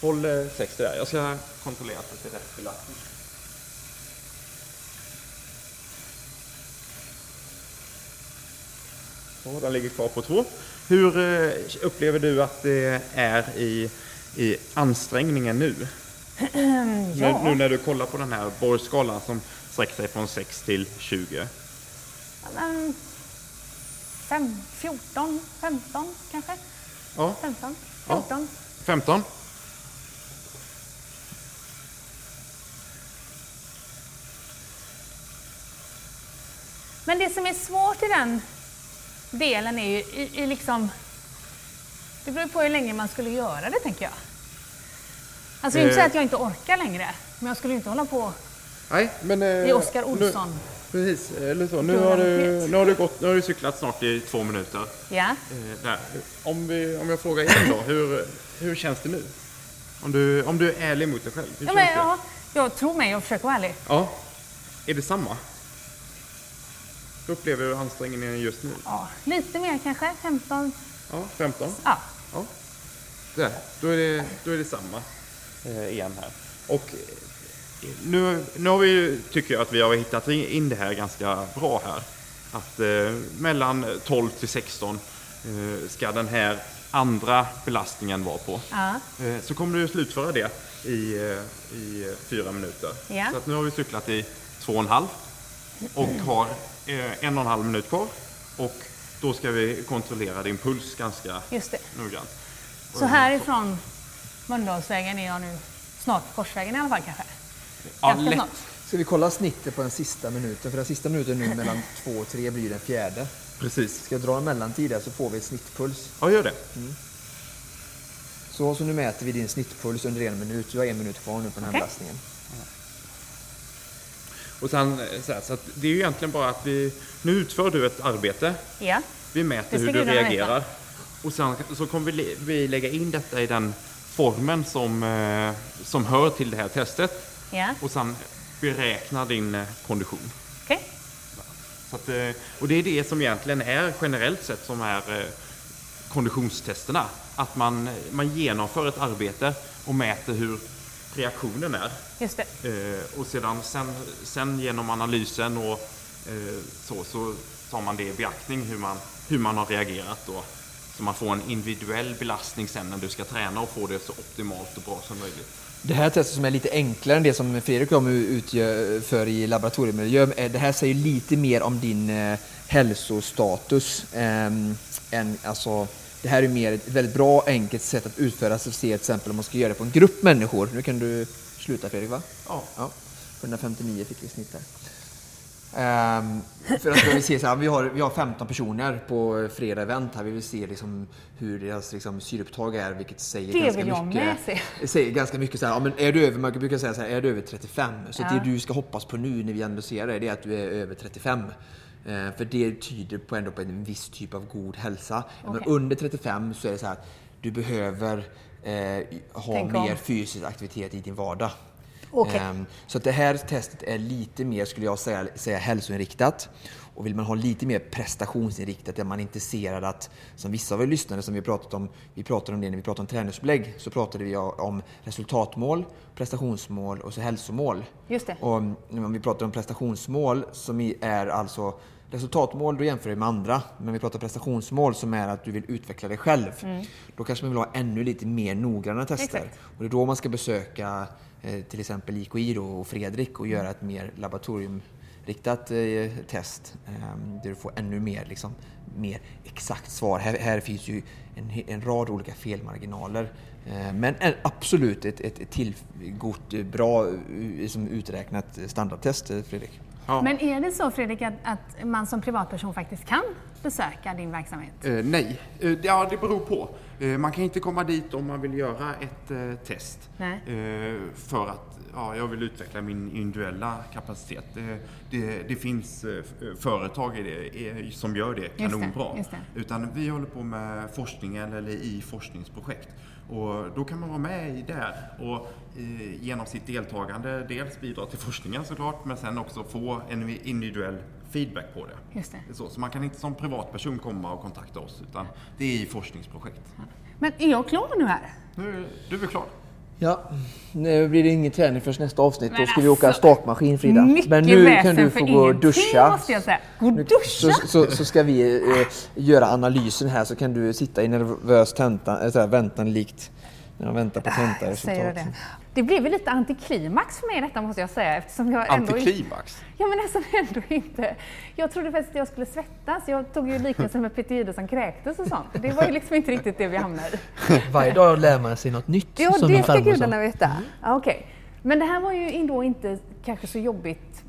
håll eh, 60 där. Jag ska kontrollera att det är rätt belastning. Så, den ligger kvar på två. Hur eh, upplever du att det är i, i ansträngningen nu? *clears throat* Nu, nu när du kollar på den här borrskalan som sträcker sig från 6 till 20. Ja, men, fem, 14, 15 kanske? Ja, 15, Ja. 14. 15. Men det som är svårt i den delen är ju i, i liksom... Det beror ju på hur länge man skulle göra det, tänker jag. Alltså, är inte så Eh. att jag inte orkar längre, men jag skulle inte hålla på... Nej, men... Det är Oskar Olsson. Nu, precis, eller så. Nu har, du, nu, har du gått, nu har du cyklat snart i två minuter. Ja. Eh. Om, vi, om jag frågar igen då, hur, hur känns det nu? Om du, om du är ärlig mot dig själv, hur Ja, känns men, det? ja, jag tror mig, jag försöker vara ärlig. Ja. Är det samma? Upplever du ansträngningen just nu? Ja, lite mer kanske, 15. Ja, 15? Ja. Ja. Där, då är det, då är det samma eh, igen här. Och eh, nu, nu har vi ju, tycker jag att vi har hittat in det här ganska bra här. Att eh, mellan 12 till 16 eh, ska den här andra belastningen vara på. Ja. Eh, Så kommer du slutföra det i, eh, i fyra minuter. Ja. Så att nu har vi cyklat i två och en halv och har en och en halv minut kvar. Och då ska vi kontrollera din puls ganska Just det. noggrant. Så härifrån Mölndalsvägen är jag nu snart på Korsvägen i alla fall kanske? Ja, Ganska lätt. snart. Ska vi kolla snittet på den sista minuten? För den sista minuten nu mellan *laughs* två och tre blir den fjärde. Precis. Ska jag dra en mellantid där så får vi ett snittpuls. Ja, gör det. Så, så nu mäter vi din snittpuls under en minut. Du har en minut kvar nu på den här Okej. belastningen. Och sen, eh, så, här, så det är ju egentligen bara att vi, nu utför du ett arbete, Ja. vi mäter hur du gudarna veta. reagerar och sen så kommer vi, vi lägga in detta i den formen som, eh, som hör till det här testet Ja. och sen beräkna din eh, kondition. Okej. Så att, och det är det som egentligen är generellt sett som är konditionstesterna. Att man, man genomför ett arbete och mäter hur reaktionen är. Just det. Eh, och sedan sen, sen genom analysen och eh, så, så tar man det i beaktning hur man, hur man har reagerat då. Så man får en individuell belastning sen när du ska träna och få det så optimalt och bra som möjligt. Det här testet som är lite enklare än det som Fredrik och jag utgör i laboratoriemiljö. eh, Det här säger lite mer om din eh, hälsostatus. ehm, än, alltså, det här är mer ett väldigt bra enkelt sätt att utföra sig. Se till exempel om man ska göra det på en grupp människor. Nu kan du sluta Fredrik va? Ja. Ja, 159 fick vi i snitt där. Ehm, för att vi se så här, vi har, vi har 15 personer på fredag event här. Vi vill se liksom hur deras liksom, syreupptag är, vilket säger Det ganska vill jag mycket. Det säger ganska mycket så här, ja, men är du över, man brukar säga så här, är du över 35? Så Ja. det du ska hoppas på nu när vi ändå ser det, det är att du är över 35. Eh, för det tyder på ändå på en viss typ av god hälsa. Men Okej. under 35 så är det så här att du behöver eh, ha Tänk om. mer fysisk aktivitet i din vardag. Okej. Ehm, så det här testet är lite mer, skulle jag säga, säga hälsoinriktat. Och vill man ha lite mer prestationsinriktat, där man är intresserad att, som vissa av er lyssnare som vi pratat om, vi pratade om det när vi pratade om träningsupplägg, så pratade vi om resultatmål, prestationsmål och så hälsomål. Just det. Och om vi pratar om prestationsmål som är alltså resultatmål, då jämför vi med andra. Men vi pratar prestationsmål som är att du vill utveckla dig själv. Då kanske man vill ha ännu lite mer noggranna tester. Exakt. Och det är då man ska besöka eh, till exempel IKI och Fredrik och göra ett mer laboratoriumriktat eh, test. Eh, där du får ännu mer, liksom, mer exakt svar. Här, här finns ju en, en rad olika felmarginaler. Eh, men en, absolut ett, ett, ett tillgott, eh, bra liksom uträknat standardtest, Fredrik. Ja. Men är det så Fredrik att, att man som privatperson faktiskt kan besöka din verksamhet? Eh, nej, eh, ja, det beror på. Eh, man kan inte komma dit om man vill göra ett test. Nej. För att ja, jag vill utveckla min individuella kapacitet. Det, det, det finns eh, företag i det, som gör det kanonbra. just det. Utan vi håller på med forskningen eller i forskningsprojekt. Och då kan man vara med i där och eh, genom sitt deltagande dels bidra till forskningen såklart men sen också få en individuell feedback på det. Just det. Så, så man kan inte som privatperson komma och kontakta oss utan det är i forskningsprojekt. Men är jag klar nu här? Nu, du är klar? Ja, nu blir det ingen träning förrän nästa avsnitt. Men Då ska vi åka alltså, stakmaskin Frida. Men nu kan du få gå och duscha. måste jag säga. Gå och duscha? Så, så, så ska vi eh, göra analysen här så kan du sitta i nervös tenta, äh, väntan likt när de väntar på tenta. Säger du det? Det blev väl lite antiklimax för mig detta måste jag säga eftersom jag ändå inte... Antiklimax? Ja men nästan *laughs* ändå inte. Jag trodde faktiskt att jag skulle svettas. Jag tog ju liknelsen med Peter Jihde som kräktes och sånt. Det var ju liksom inte riktigt det vi hamnade i. *laughs* Varje dag lär man sig något nytt. Ja, som det ska gudarna veta. Ja, Okej. Men det här var ju ändå inte kanske så jobbigt.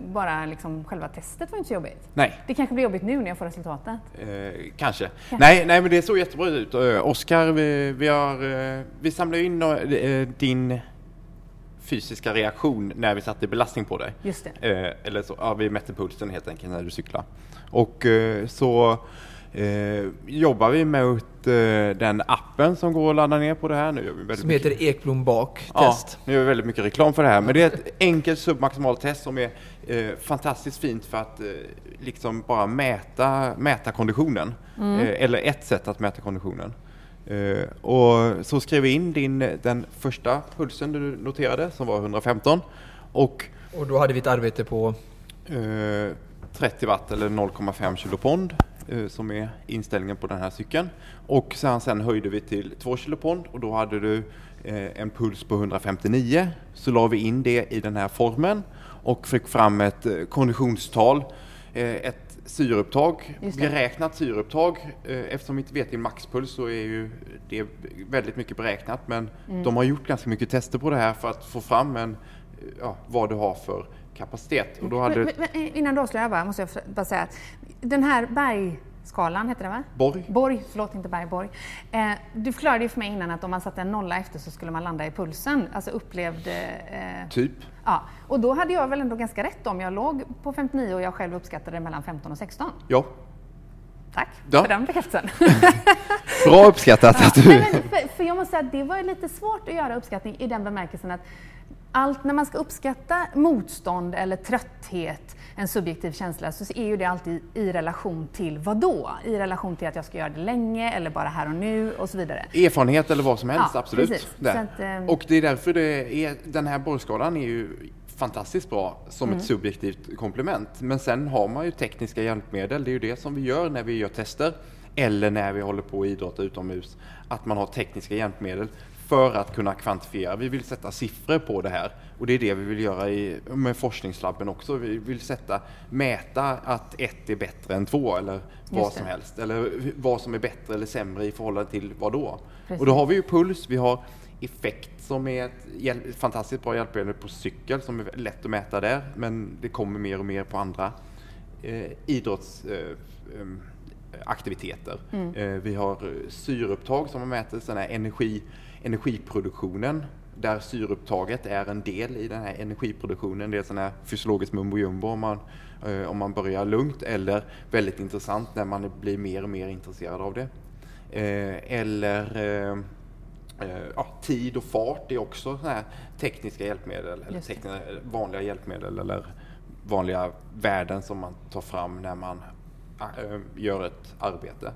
Bara liksom själva testet var inte så jobbigt. Nej. Det kanske blir jobbigt nu när jag får resultatet. Eh, kanske. Nej, nej, men det såg jättebra ut. Eh, Oskar, vi, vi, har, eh, vi samlar in eh, din fysiska reaktion när vi satte belastning på dig. Just det. Eh, eller så, ja, vi mätte pulsen helt enkelt när du cyklar. Och eh, så eh, jobbar vi mot eh, den appen som går att ladda ner på det här. Nu gör vi Som mycket- heter Ekblom bak Ja, test. nu gör vi väldigt mycket reklam för det här. Men det är ett *laughs* enkelt submaximalt test som är eh, fantastiskt fint för att eh, liksom bara mäta, mäta konditionen. Eh, eller ett sätt att mäta konditionen. Eh, och så skrev vi in din, den första pulsen du noterade som var 115 och Och då hade vi ett arbete på eh, 30 watt eller 0,5 kilopond eh, som är inställningen på den här cykeln. Och sen, sen höjde vi till 2 kilopond och då hade du eh, en puls på 159. Så la vi in det i den här formen och fick fram ett eh, konditionstal, eh, ett syreupptag, beräknat syreupptag. Eh, eftersom vi inte vet din maxpuls så är ju det väldigt mycket beräknat men mm. de har gjort ganska mycket tester på det här för att få fram en, ja, vad du har för kapacitet. Och då hade... Men, men, innan du avslöjar bara, måste jag bara säga att den här bergskalan heter det va? Borg. Borg, förlåt inte Bergborg. Eh, du förklarade ju för mig innan att om man satte en nolla efter så skulle man landa i pulsen, alltså upplevde... Eh, typ. Ja, och då hade jag väl ändå ganska rätt om jag låg på 59 och jag själv uppskattade mellan 15 och 16. Ja. Tack ja. för den bekräftelsen. *laughs* Bra uppskattat att du... Nej, för, för, jag måste säga att det var lite svårt att göra uppskattning i den bemärkelsen att allt när man ska uppskatta motstånd eller trötthet, en subjektiv känsla, så är ju det alltid i relation till vad då? I relation till att jag ska göra det länge eller bara här och nu och så vidare. Erfarenhet eller vad som helst, ja, absolut. Att, eh... Och det är därför det är, den här borrskalan är ju fantastiskt bra som mm. ett subjektivt komplement. Men sen har man ju tekniska hjälpmedel, det är ju det som vi gör när vi gör tester eller när vi håller på att idrotta utomhus, att man har tekniska hjälpmedel för att kunna kvantifiera. Vi vill sätta siffror på det här och det är det vi vill göra i, med forskningslabben också. Vi vill sätta, mäta att ett är bättre än två eller vad som helst. Eller vad som är bättre eller sämre i förhållande till vad då? Precis. Och då har vi ju puls, vi har effekt som är ett fantastiskt bra hjälpmedel på cykel som är lätt att mäta där men det kommer mer och mer på andra eh, idrottsaktiviteter. Eh, mm. eh, vi har syreupptag som man mäter, är energi energiproduktionen där syreupptaget är en del i den här energiproduktionen. Det är sån här fysiologiskt mumbo jumbo om man, eh, om man börjar lugnt eller väldigt intressant när man blir mer och mer intresserad av det. Eh, eller eh, ja, tid och fart är också såna här tekniska hjälpmedel, eller tekniska, vanliga hjälpmedel eller vanliga värden som man tar fram när man gör ett arbete.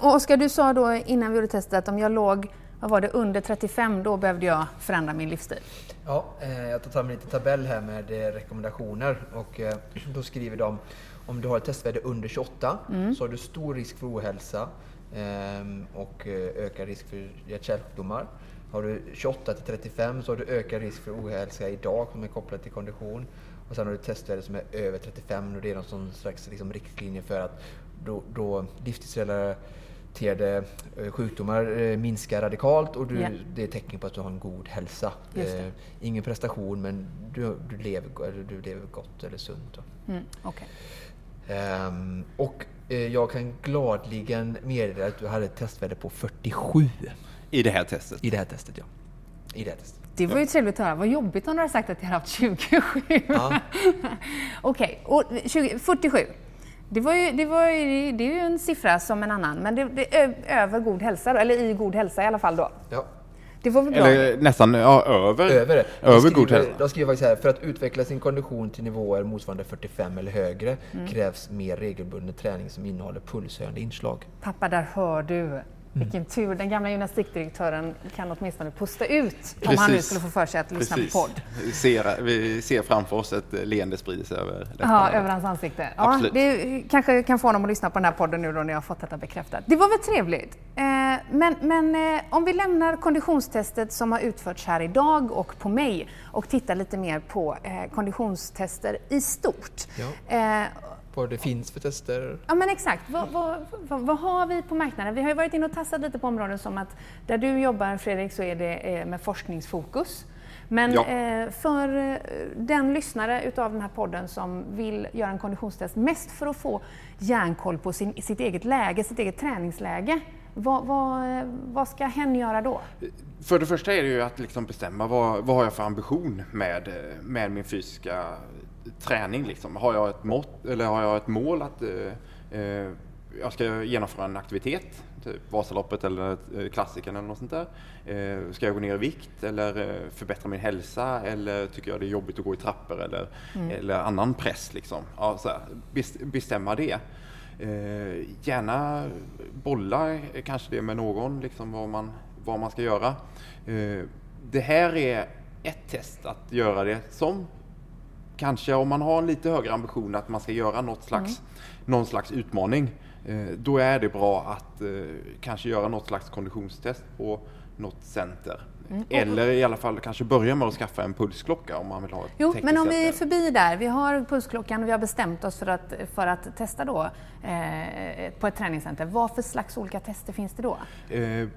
Och Oskar, du sa då innan vi gjorde testet att om jag låg vad var det, under 35, då behövde jag förändra min livsstil. Ja, eh, jag tar fram en liten tabell här med eh, rekommendationer och eh, då skriver de om du har ett testvärde under 28 mm. så har du stor risk för ohälsa ehm, och ökad risk för hjärt-kärlsjukdomar. Har du 28 till 35 så har du ökad risk för ohälsa idag som är kopplat till kondition. Och sen har du testvärde som är över 35 och det är någon slags liksom riktlinje för att då, då livsstilsrelaterade relaterade eh, sjukdomar eh, minskar radikalt och du, yeah. det är tecken på att du har en god hälsa. Eh, ingen prestation men du, du, lever, du lever gott eller sunt. Mm, okay. um, ehm, och jag kan gladligen meddela att du hade ett testvärde på 47. I det här testet? I det här testet, ja. I det här testet. Det var ju trevligt att höra. Vad jobbigt om du hade sagt att jag hade haft 27. Ja. *laughs* Okej, okay. 47. Det, var ju, det, var ju, det är ju en siffra som en annan, men det, det är över god hälsa, då, eller i god hälsa i alla fall då. Ja. Det var väl bra? Eller nästan ja, över, över, det. över skriver, god hälsa. De skriver faktiskt här, för att utveckla sin kondition till nivåer motsvarande 45 eller högre mm. krävs mer regelbunden träning som innehåller pulshöjande inslag. Pappa, där hör du. Mm. Vilken tur, den gamla gymnastikdirektören kan åtminstone pusta ut Precis. om han nu skulle få för sig att lyssna Precis. på podd. Vi ser, vi ser framför oss ett leende sprida sig över Ja, över hans ansikte. Ja, det kanske kan få honom att lyssna på den här podden nu då när jag har fått detta bekräftat. Det var väl trevligt. Eh, men, men eh, om vi lämnar konditionstestet som har utförts här idag och på mig och tittar lite mer på eh, konditionstester i stort. Ja vad det finns för tester. Ja men exakt. Vad, vad, vad, vad, har vi på marknaden? Vi har ju varit inne och tassat lite på områden som att där du jobbar Fredrik så är det eh, med forskningsfokus. Men ja. eh, för eh, den lyssnare utav den här podden som vill göra en konditionstest mest för att få järnkoll på sin, sitt eget läge, sitt eget träningsläge. Vad, vad, vad ska hen göra då? För det första är det ju att liksom bestämma vad, vad har jag för ambition med, med min fysiska träning. Liksom. Har, jag ett mått, eller har jag ett mål att eh, eh jag ska genomföra en aktivitet, typ Vasaloppet eller eh, klassikern eller något sånt där. Eh, ska jag gå ner i vikt eller eh, förbättra min hälsa eller tycker jag det är jobbigt att gå i trappor eller, mm. eller annan press. Liksom. Ja, så här, bestämma det. Eh, gärna bolla kanske det med någon, liksom, vad, man, vad man ska göra. Eh, det här är ett test att göra det som kanske om man har en lite högre ambition att man ska göra något slags, mm. någon slags utmaning, eh, då är det bra att eh, kanske göra något slags konditionstest på något center. Mm. Eller i alla fall kanske börja med att skaffa en pulsklocka om man vill ha ett Jo, men om vi är förbi där, vi har pulsklockan och vi har bestämt oss för att, för att testa då eh, på ett träningscenter. Vad för slags olika tester finns det då? Eh,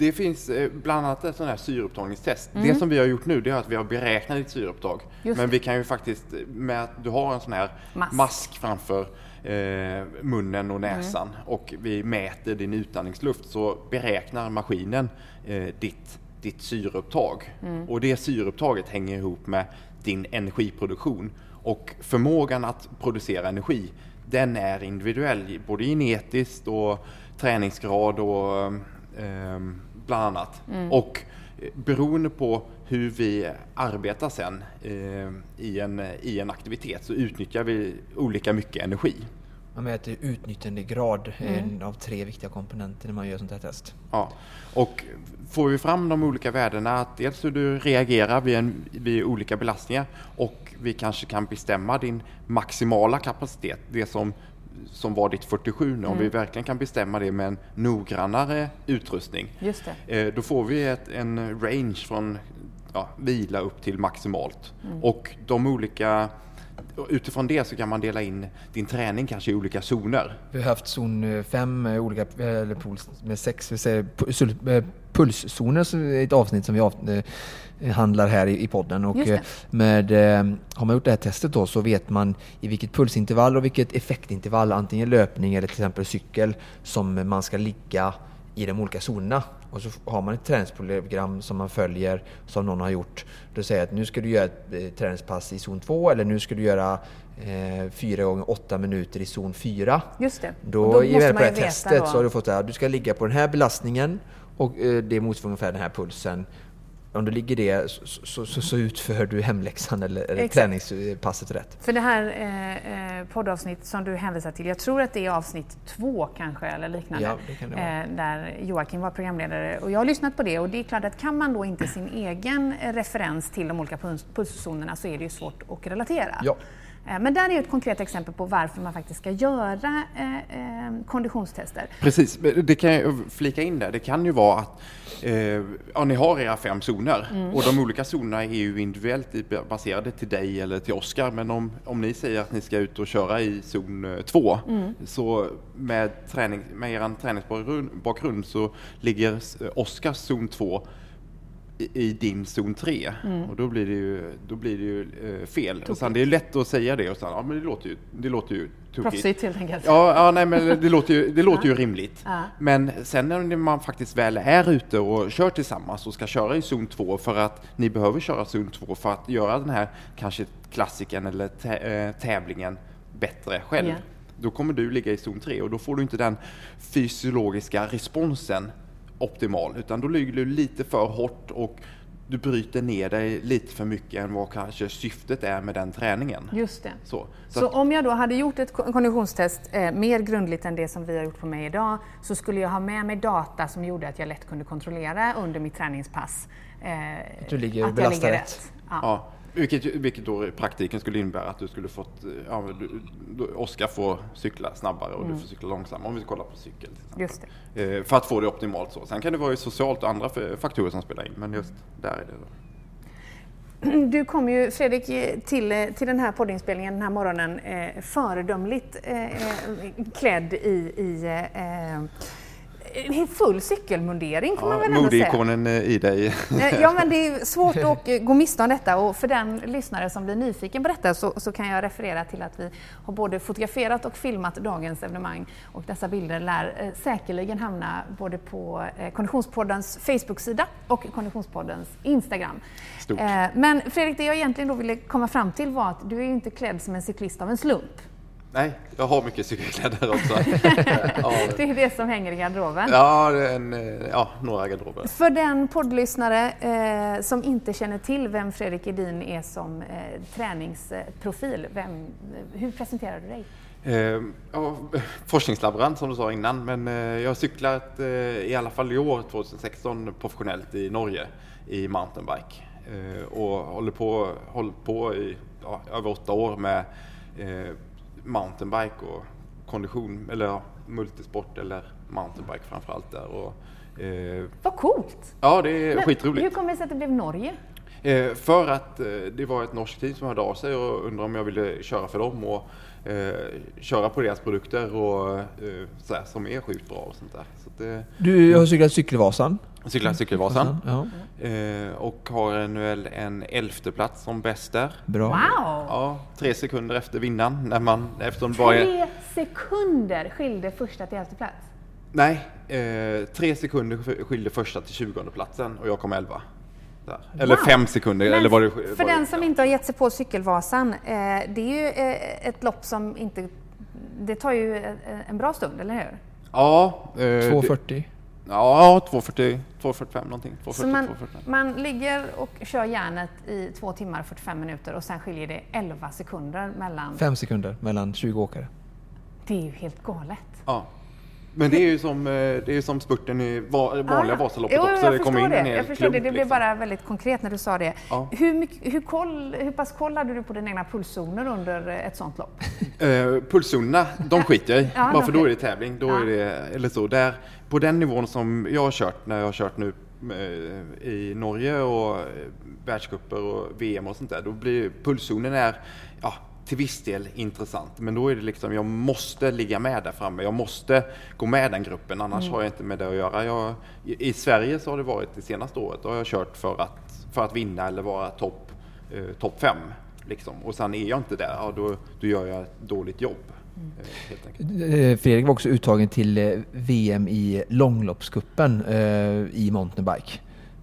det finns eh, bland annat ett sånt här syreupptagningstest. Mm. Det som vi har gjort nu det är att vi har beräknat ditt syreupptag. Just Men vi kan ju faktiskt, med att du har en sån här mask, mask framför eh, munnen och näsan mm. och vi mäter din utandningsluft så beräknar maskinen eh, ditt, ditt syreupptag. Mm. Och det syreupptaget hänger ihop med din energiproduktion. Och förmågan att producera energi den är individuell, både genetiskt och träningsgrad och eh, bland annat. Mm. Och eh, beroende på hur vi arbetar sen eh, i, en, i en aktivitet så utnyttjar vi olika mycket energi. Man mäter utnyttjandegrad, mm. en av tre viktiga komponenter när man gör sånt här test. Ja, och får vi fram de olika värdena, att dels hur du reagerar vid, en, vid olika belastningar och vi kanske kan bestämma din maximala kapacitet, det som som var ditt 47 nu, mm. om vi mm. verkligen kan bestämma det med en noggrannare utrustning, Just det. Eh, då får vi ett, en range från ja, vila upp till maximalt. Mm. Och de olika utifrån det så kan man dela in din träning kanske i olika zoner. Vi har haft zon 5 med olika, eller puls med 6, vi säger pulszoner, ett avsnitt som vi avhandlar här i podden. Och med, eh, har man gjort det här testet då så vet man i vilket pulsintervall och vilket effektintervall, antingen löpning eller till exempel cykel, som man ska ligga i de olika zonerna. Och så har man ett träningsprogram som man följer, som någon har gjort. Då säger att nu ska du göra ett eh, träningspass i zon 2 eller nu ska du göra eh, 4 gånger 8 minuter i zon 4. Just det. Då, då i det här testet då. så har du fått att du ska ligga på den här belastningen och eh, det motsvarar ungefär den här pulsen om du ligger det så, så, så, så utför du hemläxan eller, eller träningspasset rätt. För det här eh, eh, poddavsnitt som du hänvisar till, jag tror att det är avsnitt två kanske eller liknande, ja, det kan det vara. Eh, där Joakim var programledare. Och jag har lyssnat på det och det är klart att kan man då inte sin egen referens till de olika pulszonerna så är det ju svårt att relatera. Ja. Eh, men där är ett konkret exempel på varför man faktiskt ska göra eh, eh, konditionstester. Precis, det kan jag flika in där. Det kan ju vara att ja, ni har era fem zoner mm. och de olika zonerna är ju individuellt baserade till dig eller till Oskar. Men om, om ni säger att ni ska ut och köra i zon 2 mm. så med, träning, med er träningsbakgrund så ligger Oskars zon 2 i din zon 3 mm. och då blir det ju, då blir det ju eh, fel. Och sen, det är lätt att säga det och sen, ja men det låter ju, det låter ju Proffsigt helt enkelt. Ja, ja nej, men det låter ju, det låter ju rimligt. Ja. Men sen när man faktiskt väl är ute och kör tillsammans och ska köra i zon 2 för att ni behöver köra zon 2 för att göra den här kanske klassiken eller eh, tävlingen bättre själv. Yeah. Då kommer du ligga i zon 3 och då får du inte den fysiologiska responsen optimal, utan då ligger du lite för hårt och du bryter ner dig lite för mycket än vad kanske syftet är med den träningen. Just det. Så, så, så om jag då hade gjort ett konditionstest eh, mer grundligt än det som vi har gjort på mig idag så skulle jag ha med mig data som gjorde att jag lätt kunde kontrollera under mitt träningspass eh, att du ligger att jag ligger rätt. Ja. ja. Vilket, vilket då i praktiken skulle innebära att du skulle fått, ja, du, Oskar får cykla snabbare och mm. du får cykla långsammare om vi kollar på cykel. Just det. Eh, för att få det optimalt så. Sen kan det vara socialt och andra faktorer som spelar in, men just där är det då. Du kom ju Fredrik till, till den här poddinspelningen den här morgonen eh, föredömligt eh, eh klädd i, i eh, full cykelmundering får ja, man väl ändå säga. Modeikonen eh, i dig. Eh, ja, men det är svårt *laughs* att eh, gå miste om detta och för den lyssnare som blir nyfiken på detta så, så, kan jag referera till att vi har både fotograferat och filmat dagens evenemang och dessa bilder lär säkerligen hamna både på Konditionspoddens Facebook-sida och Konditionspoddens Instagram. Stort. Men Fredrik, det jag egentligen då ville komma fram till var att du är inte klädd som en cyklist av en slump. Nej, jag har mycket cykelkläder också. *laughs* det är det som hänger i garderoben? Ja, en, ja några garderober. För den poddlyssnare eh, som inte känner till vem Fredrik Edin är som eh, träningsprofil, vem, hur presenterar du dig? Eh, ja, *laughs* forskningslaborant som du sa innan, men eh, jag har cyklat eh, i alla fall i år, 2016, professionellt i Norge i mountainbike. Eh, och håller på, håller på i ja, över åtta år med eh, mountainbike och kondition, eller ja, multisport eller mountainbike framförallt där. Och, eh, Vad coolt! ja, det är Men skitroligt. Hur kommer det sig att det blev Norge? Eh, för att eh, det var ett norskt team som hörde av sig och undrade om jag ville köra för dem och eh, köra på deras produkter och eh, sådär, som är sjukt bra och sånt där. Så att, det, Du har cyklat Cykelvasan? Cyklar Cykelvasan Ja, eh, och har väl en elfte plats som bäst där. bra. Wow! Ja, tre sekunder efter vinnaren när man, eftersom det bara Tre sekunder skilde första till elfte plats. Nej, eh, tre sekunder skilde första till tjugonde platsen och jag kom elva. Där. Eller Wow. fem sekunder, Men eller vad det för vad den det, som ja. inte har gett sig på Cykelvasan, eh, det är ju ett lopp som inte... Det tar ju en bra stund, eller hur? Ja, eh, det- 2.40. Ja, 240, 245 någonting. 240, Så man, 245. man ligger och kör järnet i två timmar och 45 minuter och sen skiljer det 11 sekunder mellan... Fem sekunder mellan 20 åkare. Det är ju helt galet. Ja. Men det är ju som, eh, det är som spurten i va- vanliga Ah. Vasaloppet jo, också. Jag Det förstår in det. en hel Jag förstår det. klump, Det blev liksom. bara väldigt konkret när du sa det. Ja. Hur, mycket, hur, koll, hur pass koll hade du på dina egna pulszoner under ett sånt lopp? Eh, pulszonerna, de skiter jag i. *laughs* Ja, Bara för då är det tävling. Då Ja. är det, eller så, där, på den nivån som jag har kört när jag har kört nu eh, i Norge och världscuper och VM och sånt där. Då blir pulszonen är, ja, till viss del intressant. Men då är det liksom, jag måste ligga med där framme. Jag måste gå med den gruppen, annars Mm. har jag inte med det att göra. Jag, i, I Sverige så har det varit det senaste året, då har jag kört för att, för att vinna eller vara topp eh, top fem. Liksom. Och sen är jag inte där, ja, då, då gör jag ett dåligt jobb. eh, Helt enkelt. Eh, Fredrik var också uttagen till eh, VM i långloppscupen eh, i mountainbike.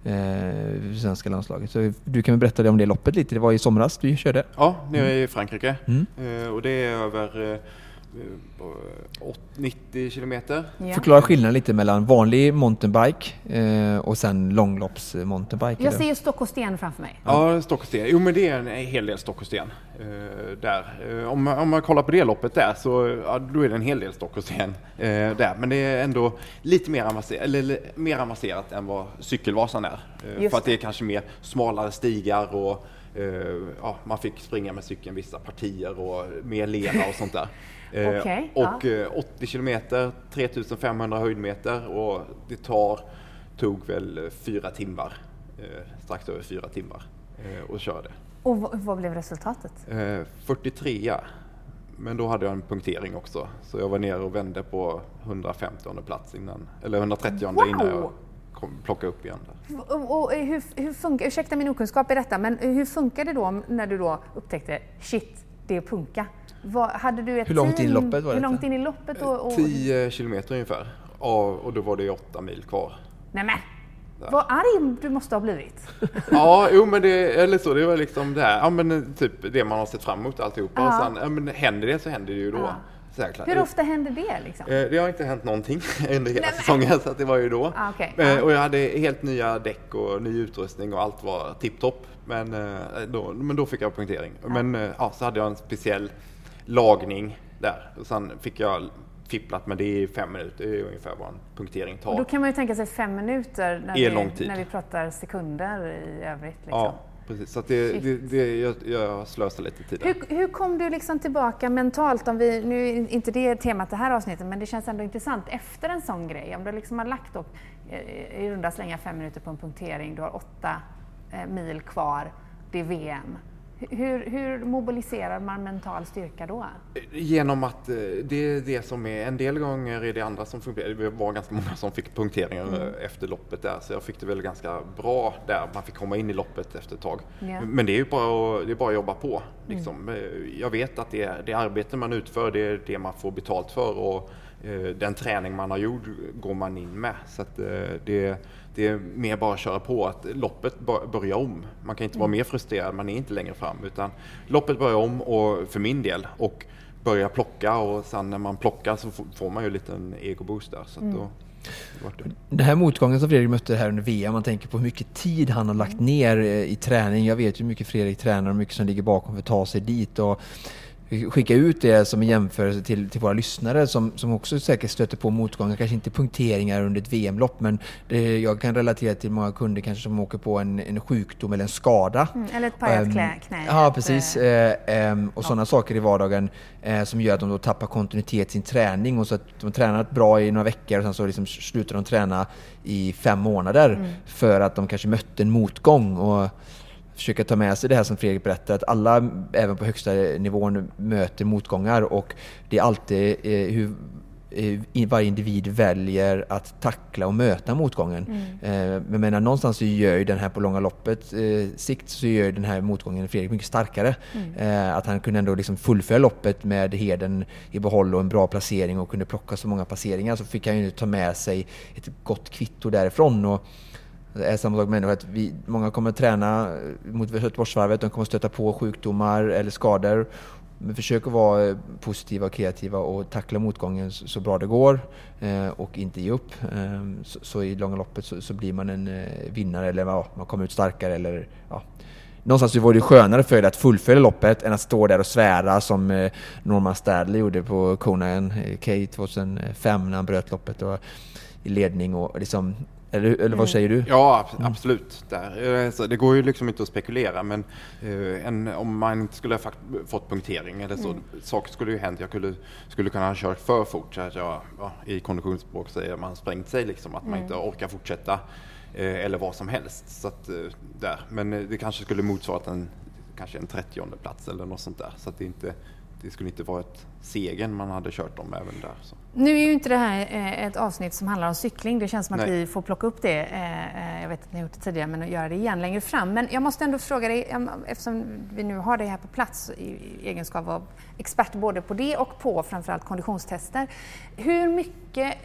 Eh, svenska landslaget. Så du kan väl berätta om det loppet lite. Det var i somras du körde. Ja, nere i Frankrike. Mm. Eh, och det är över eh, 90 kilometer. Ja. Förklara skillnaden lite mellan vanlig mountainbike eh, och sen långlopps eh, mountainbike. Jag ser ju stock och sten framför mig. Ja, stock och sten. Jo, men det är en hel del stock och sten. Eh, där. Eh, om, man- om man kollar på det loppet där så ja, då är det en hel del stock och sten eh, där. Men det är ändå lite mer avancerat, eller, mer avancerat än vad cykelvasan är. Eh, Just för att det är kanske mer smalare stigar och eh, ja, man fick springa med cykeln vissa partier och mer lera och sånt där. Eh, Okej, och eh, 80 kilometer, 3500 höjdmeter och det tar, tog väl eh, fyra timmar, strax över fyra timmar och köra det. Och vad, blev resultatet? Eh, 43 men då hade jag en punktering också. Så jag var nere och vände på 150 plats innan, eller 130 Wow! innan jag kom, plockade upp igen. Där. Och, och hur, hur funkar, ursäkta min okunskap i detta, men hur funkar det då när du då upptäckte shit, det är punka? Vad, hade du ett Hur långt in i loppet var Hur detta? långt in i loppet? Och, och, 10 kilometer ungefär. Ja, och då var det 8 mil kvar. Nej men, vad arg du måste ha blivit. Ja, jo men det, eller så, det var liksom det här, ja men typ det man har sett fram emot alltihopa. Ja. Och sen, ja men händer det så händer det ju då. Ja. Säkert. Hur ofta händer det liksom? Eh, Det har inte hänt någonting *laughs* under hela Nej, men- säsongen så att det var ju då. Ah, okej. Eh, Ja. Och jag hade helt nya däck och ny utrustning och allt var tipptopp. Men, eh, då, men då fick jag punktering. Men eh, ja, så hade jag en speciell lagning där. Och sen fick jag fipplat med det i fem minuter. Det är ungefär vad en punktering tar. Och då kan man ju tänka sig fem minuter när, Är vi, när vi pratar sekunder i övrigt. Liksom. Ja, precis. Så det, det, det, jag, jag slösar lite tid. Hur, hur kom du liksom tillbaka mentalt? Om vi, nu är inte det temat det här avsnittet, men det känns ändå intressant efter en sån grej. Om du liksom har lagt då, eh, i runda slängar fem minuter på en punktering, du har åtta eh, mil kvar, det är VM. Hur, hur mobiliserar man mental styrka då? Genom att eh, det är det som är, en del gånger är det andra som fungerar. Det var ganska många som fick punkteringar Mm. efter loppet där, så jag fick det väl ganska bra där. Man fick komma in i loppet efter ett tag. Ja. Men det är ju bara att, det är bara att jobba på. Liksom. Mm. Jag vet att det, det arbete man utför, det är det man får betalt för och eh, den träning man har gjort går man in med. Så att, eh, det, det är mer bara att köra på, att loppet bör- börjar om. Man kan inte vara mer frustrerad, man är inte längre fram. Utan loppet börjar om, och för min del, och börja plocka och sen när man plockar så får man ju en liten egoboost där. Så att då. Den här motgången som Fredrik mötte här under VM, man tänker på hur mycket tid han har lagt ner eh, i träning. Jag vet ju hur mycket Fredrik tränar och hur mycket som ligger bakom för att ta sig dit. Och skicka ut det som en jämförelse till, till våra lyssnare som, som också säkert stöter på motgångar, kanske inte punkteringar under ett VM-lopp men det, jag kan relatera till många kunder kanske som åker på en, en sjukdom eller en skada. Mm, eller ett pajat um, knä. knä ja, precis. Eh, um, och ja. sådana saker i vardagen eh, som gör att de då tappar kontinuitet i sin träning och så att de tränar bra i några veckor och sen så liksom slutar de träna i fem månader mm. för att de kanske mötte en motgång. Och, försöka ta med sig det här som Fredrik berättade, att alla, även på högsta nivån, möter motgångar och det är alltid eh, hur eh, varje individ väljer att tackla och möta motgången. Mm. Eh, men menar, någonstans så gör ju den här på långa loppet eh, sikt så gör den här motgången Fredrik mycket starkare. Mm. Eh, att han kunde ändå liksom fullfölja loppet med heden i behåll och en bra placering och kunde plocka så många placeringar så fick han ju ta med sig ett gott kvitto därifrån. Och, är samma sak med att vi, många kommer att träna eh, mot Göteborgsvarvet, de kommer att stöta på sjukdomar eller skador. Men försök att vara eh, positiva och kreativa och tackla motgången så, bra det går eh, och inte ge upp. Eh, så, så, i långa loppet så, så blir man en eh, vinnare eller ja, man kommer ut starkare. Eller, ja. Någonstans så var det skönare för dig att fullfölja loppet än att stå där och svära som eh, Norman Stadley gjorde på Conan K 2005 när han bröt loppet och, i ledning. Och liksom, eller, eller vad mm. säger du? Ja, absolut. Där. Alltså, det går ju liksom inte att spekulera men eh, en, om man inte skulle ha fått punktering eller så, mm. saker skulle ju hänt. Jag skulle, skulle kunna ha kört för fort. Så att jag, ja, I konditionsspråk säger man sprängt sig, liksom, att mm. man inte orkar fortsätta eh, eller vad som helst. Så att, eh, där. Men eh, det kanske skulle motsvara en, kanske en 30 plats eller något sånt där. Så att det inte det skulle inte vara ett segern man hade kört om även där. Så. Nu är ju inte det här eh, ett avsnitt som handlar om cykling. Det känns som att Nej. vi får plocka upp det. Eh, eh, jag vet att ni har gjort det tidigare, men att göra det igen längre fram. Men jag måste ändå fråga dig, eftersom vi nu har dig här på plats i egenskap av expert både på det och på framförallt konditionstester. Hur mycket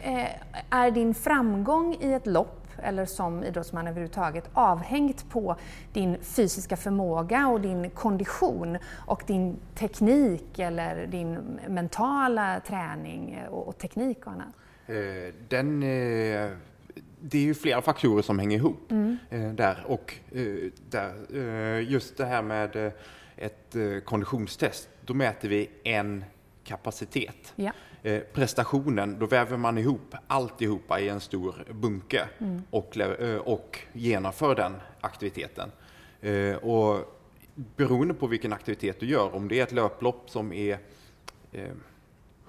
är din framgång i ett lopp eller som idrottsman överhuvudtaget avhängt på din fysiska förmåga och din kondition och din teknik eller din mentala träning och, och teknik och annat? Eh, den, eh, det är ju flera faktorer som hänger ihop mm. Eh, där och där, just det här med ett konditionstest, då mäter vi en kapacitet. Ja. Eh, prestationen, då väver man ihop alltihopa i en stor bunke mm. och, eh, och genomför den aktiviteten. Eh, och beroende på vilken aktivitet du gör, om det är ett löplopp som är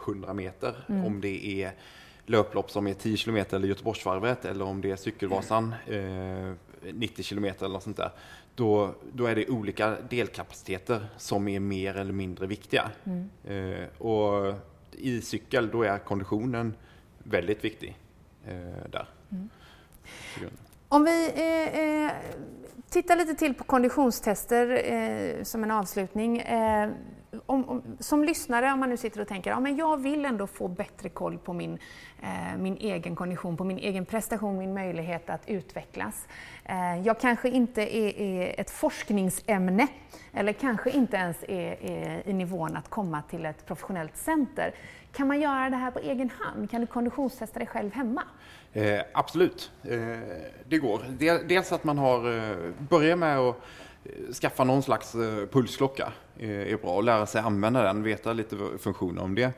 100 meter, mm. om det är löplopp som är 10 kilometer eller Göteborgsvarvet eller om det är Cykelvasan eh, 90 kilometer eller något sånt där. Då, då är det olika delkapaciteter som är mer eller mindre viktiga. Mm. Eh, och i cykel då är konditionen väldigt viktig eh, där. Mm. Om vi eh, eh, tittar lite till på konditionstester eh, som en avslutning. Eh, om, om, som lyssnare, om man nu sitter och tänker ja, men jag vill ändå få bättre koll på min, eh, min egen kondition, på min egen prestation, min möjlighet att utvecklas. Eh, jag kanske inte är, är, ett forskningsämne eller kanske inte ens är, är, i nivån att komma till ett professionellt center. Kan man göra det här på egen hand? Kan du konditionstesta dig själv hemma? Eh, absolut, eh, det går. Dels att man har, eh, börjar med att eh, skaffa någon slags eh, pulsklocka är bra och lära sig använda den, veta lite funktioner om det.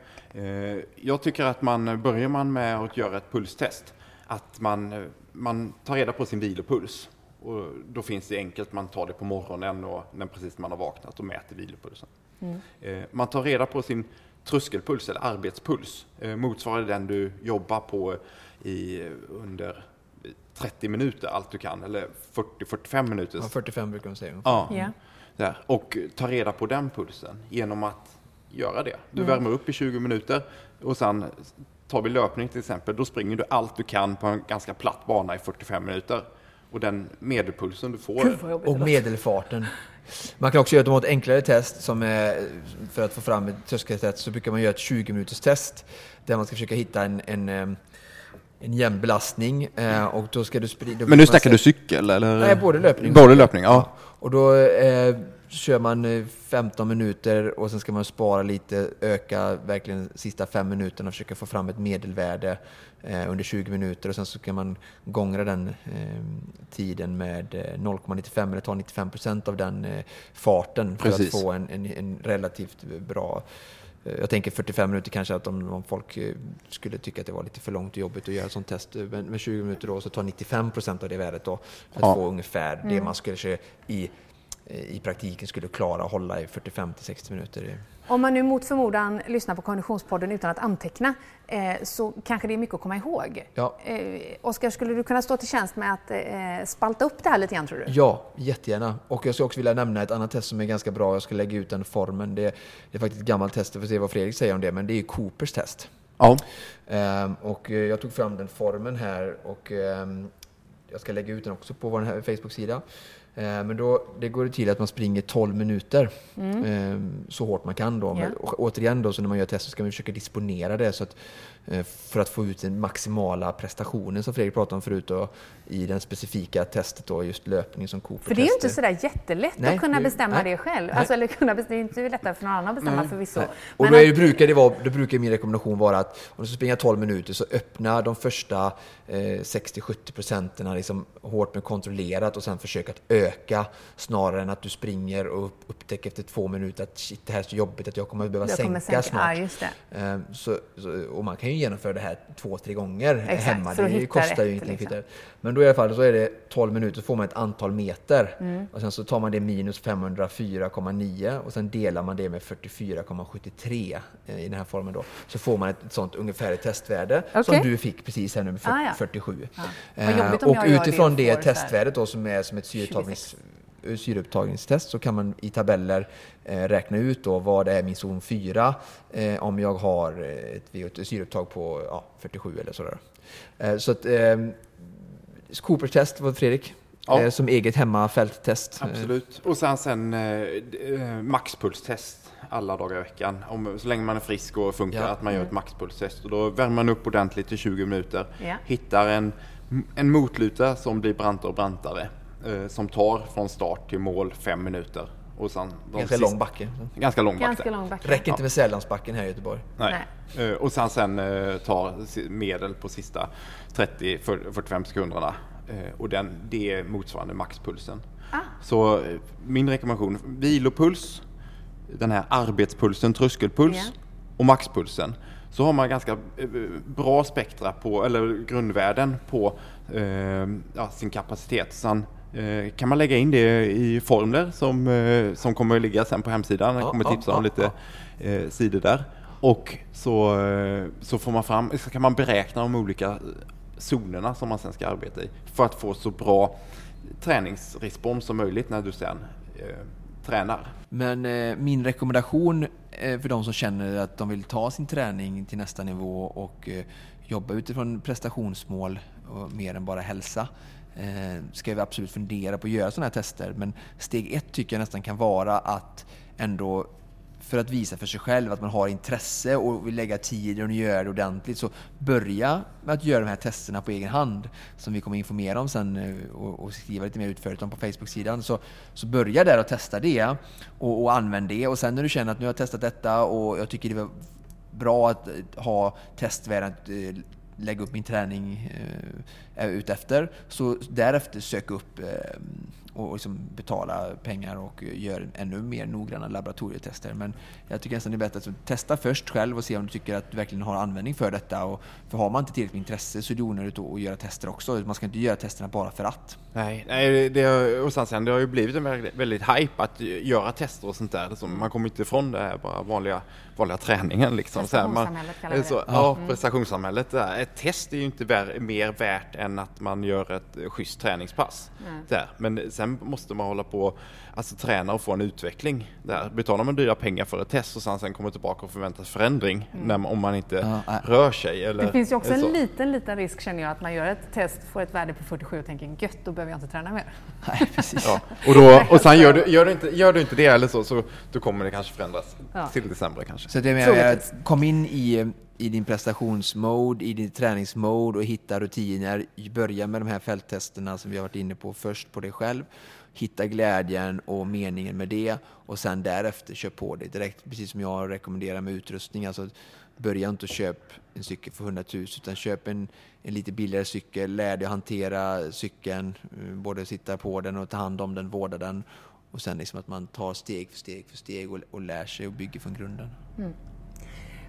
Jag tycker att man börjar man med att göra ett pulstest, att man, man tar reda på sin vilopuls. Och då finns det enkelt, man tar det på morgonen och när precis man har vaknat och mäter vilopulsen. Mm. Man tar reda på sin tröskelpuls eller arbetspuls, motsvarar den du jobbar på i, under 30 minuter allt du kan, eller 40-45 minuter. Ja, 45 brukar man säga. Ja. Yeah. Där. Och ta reda på den pulsen genom att göra det. Du mm. värmer upp i 20 minuter och sen tar vi löpning till exempel, då springer du allt du kan på en ganska platt bana i 45 minuter. Och den medelpulsen du får... och medelfarten. Man kan också göra ett enklare test som är, för att få fram ett tröskeltest så brukar man göra ett 20 minuters test där man ska försöka hitta en, en en jämn belastning eh, och då ska du sprida... Men nu snackar du cykel eller? Nej, både löpning Både löpning, ja. Och då eh, kör man eh, 15 minuter och sen ska man spara lite, öka verkligen sista fem minuterna och försöka få fram ett medelvärde eh, under 20 minuter och sen så kan man gångra den eh, tiden med eh, 0,95 eller ta 95 procent av den eh, farten för Precis. att få en, en, en relativt bra eh, jag tänker 45 minuter kanske att om, om folk eh, skulle tycka att det var lite för långt och jobbigt att göra ett sånt test. eh, Men med 20 minuter då så tar 95 procent av det värdet då för att Ja. få ungefär det man skulle i, eh, i praktiken skulle klara att hålla i 45 till 60 minuter. Om man nu mot förmodan lyssnar på Konditionspodden utan att anteckna eh, så kanske det är mycket att komma ihåg. Ja. Eh, Oskar, skulle du kunna stå till tjänst med att eh, spalta upp det här lite grann tror du? Ja, jättegärna. Och jag skulle också vilja nämna ett annat test som är ganska bra. Jag ska lägga ut den formen. Det, det är faktiskt ett gammalt test, vi får se vad Fredrik säger om det, men det är Coopers test. Ja. Ehm, och eh, jag tog fram den formen här och ehm, jag ska lägga ut den också på vår Facebook-sida. Ehm, men då, det går det till att man springer 12 minuter ehm, så hårt man kan. Då. Men, Mm. Återigen då, så när man gör test så ska man försöka disponera det så att, eh, för att få ut den maximala prestationen som Fredrik pratade om förut då, i den specifika testet, då, just löpning som Cooper För det är ju inte sådär jättelätt Nej, att kunna det- bestämma nej. det själv. Nej. Alltså, eller kunna bestämma, det är inte lättare för någon annan att bestämma förvisso. Nej. Och Men då, är det, att- brukar det vara, då brukar min rekommendation vara att om du ska springa 12 minuter så öppna de första eh, 60-70 procenten liksom hårt men kontrollerat och sen försök att öka snarare än att du springer och upp- upptäcker efter två minuter att shit, det här är så jobbigt att jag kommer att behöva Jag sänka, kommer sänka- snart. ja, just det. Eh, Så, så, och man kan ju genomföra det här två, tre gånger Exakt, hemma. Det kostar ju ingenting. liksom. Men då i alla fall så är det 12 minuter så får man ett antal meter. Mm. Och sen så tar man det minus 504,9 och sen delar man det med 44,73 eh, i den här formen då. Så får man ett sånt ungefärligt testvärde som Okej. du fick precis här nu med Ah, ja. 47. Ja. Eh, och det utifrån det, här testvärdet då som är som ett syreupptagnings, eh, syreupptagningstest så kan man i tabeller eh, räkna ut då vad det är min zon 4 eh, om jag har eh, ett, VO2 syreupptag på ja, 47 eller sådär. Eh, så att eh, Coopers test var Fredrik. Ja. Eh, som eget hemmafälttest. Eh, Absolut. Och sen, sen eh, eh, maxpulstest alla dagar i veckan. Om, så länge man är frisk och funkar, Ja. att man gör ett maxpulstest. Och då värmer man upp ordentligt i 20 minuter. Ja. Hittar en, en motluta som blir brantare och brantare. Eh, som tar från start till mål fem minuter. Och sen de Ganska sista- lång backe. Ganska lång Ganska backe. lång backe. Räcker inte med Sälandsbacken här i Göteborg. Nej. Eh, Och sen, sen eh, tar medel på sista 30-45 sekunderna. Och den, det är motsvarande maxpulsen. Ah. Så min rekommendation, vilopuls, den här arbetspulsen, tröskelpuls Ja. och maxpulsen. Så har man ganska bra spektra på, eller grundvärden på eh, ja, sin kapacitet. Sen kan man lägga in det i formler som, eh, som kommer att ligga sen på hemsidan. Jag Ja, kommer tipsa om lite eh, sidor där. Och så, eh, så får man fram, så kan man beräkna de olika eh, zonerna som man sen ska arbeta i för att få så bra träningsrespons som möjligt när du sen eh, tränar. Men eh, min rekommendation eh, för de som känner att de vill ta sin träning till nästa nivå och eh, jobba utifrån prestationsmål och mer än bara hälsa eh, ska vi absolut fundera på att göra sådana här tester. Men steg ett tycker jag nästan kan vara att ändå för att visa för sig själv att man har intresse och vill lägga tid och göra det ordentligt så börja med att göra de här testerna på egen hand som vi kommer informera om sen eh, och, och skriva lite mer utförligt om på Facebook-sidan. Så, så börja där och testa det och, och använd det och sen när du känner att nu har jag testat detta och jag tycker det var bra att eh, ha testvärdet eh, lägga upp min träning eh, är ute efter. Så därefter sök upp eh, och liksom betala pengar och gör ännu mer noggranna laboratorietester. Men jag tycker nästan det är bättre att testa först själv och se om du tycker att du verkligen har användning för detta. Och för har man inte tillräckligt med intresse så är det onödigt att göra tester också. Man ska inte göra testerna bara för att. Nej, nej det, har- och sen, sen, det har ju blivit en väldigt, väldigt hype att göra tester och sånt där. Liksom, man kommer inte ifrån det här bara vanliga, vanliga träningen. Liksom. Så här, man, Prestationssamhället kallar vi det. så, Ja, prestationssamhället. det här. Ett test är ju inte vär, mer värt än att man gör ett eh, schysst träningspass. Där. Men sen måste man hålla på alltså träna och få en utveckling. Där. Betalar man dyra pengar för ett test och sen, sen kommer tillbaka och förväntas förändring när, man- om man inte Ja, rör sig. Eller, Det finns ju också en så. liten, liten risk känner jag att man gör ett test, får ett värde på 47 och tänker gött, då behöver jag inte träna mer. *laughs* Nej, precis. Ja. Och, då, *laughs* och sen gör du, gör, du inte, gör du inte det eller så, så då kommer det kanske förändras Ja. till det sämre kanske. Så det menar jag att kom in i, i din prestationsmode, i din träningsmode och hitta rutiner. Börja med de här fälttesterna som vi har varit inne på först på dig själv. Hitta glädjen och meningen med det och sen därefter kör på det direkt. Precis som jag rekommenderar med utrustning. Alltså, börja inte köpa en cykel för 100 000 utan köp en, en lite billigare cykel. Lär dig att hantera cykeln, eh, både sitta på den och ta hand om den, vårda den och sen liksom att man tar steg för steg för steg och, och lär sig och bygger från grunden. Mm.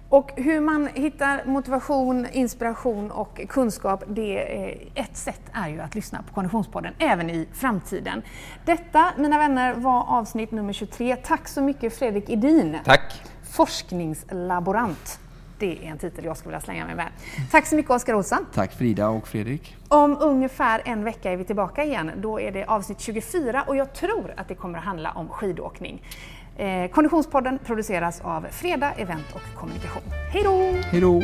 Och hur man hittar motivation, inspiration och kunskap, det är, ett sätt är ju att lyssna på Konditionspodden även i framtiden. Detta, mina vänner, var avsnitt nummer 23. Tack så mycket Fredrik Edin. Tack. Forskningslaborant. Det är en titel jag skulle vilja slänga mig med. Tack så mycket Oskar Olsson. Tack Frida och Fredrik. Om ungefär en vecka är vi tillbaka igen. Då är det avsnitt 24 och jag tror att det kommer att handla om skidåkning. Eh, Konditionspodden produceras av Freda Event och Kommunikation. Hej då! Hej då!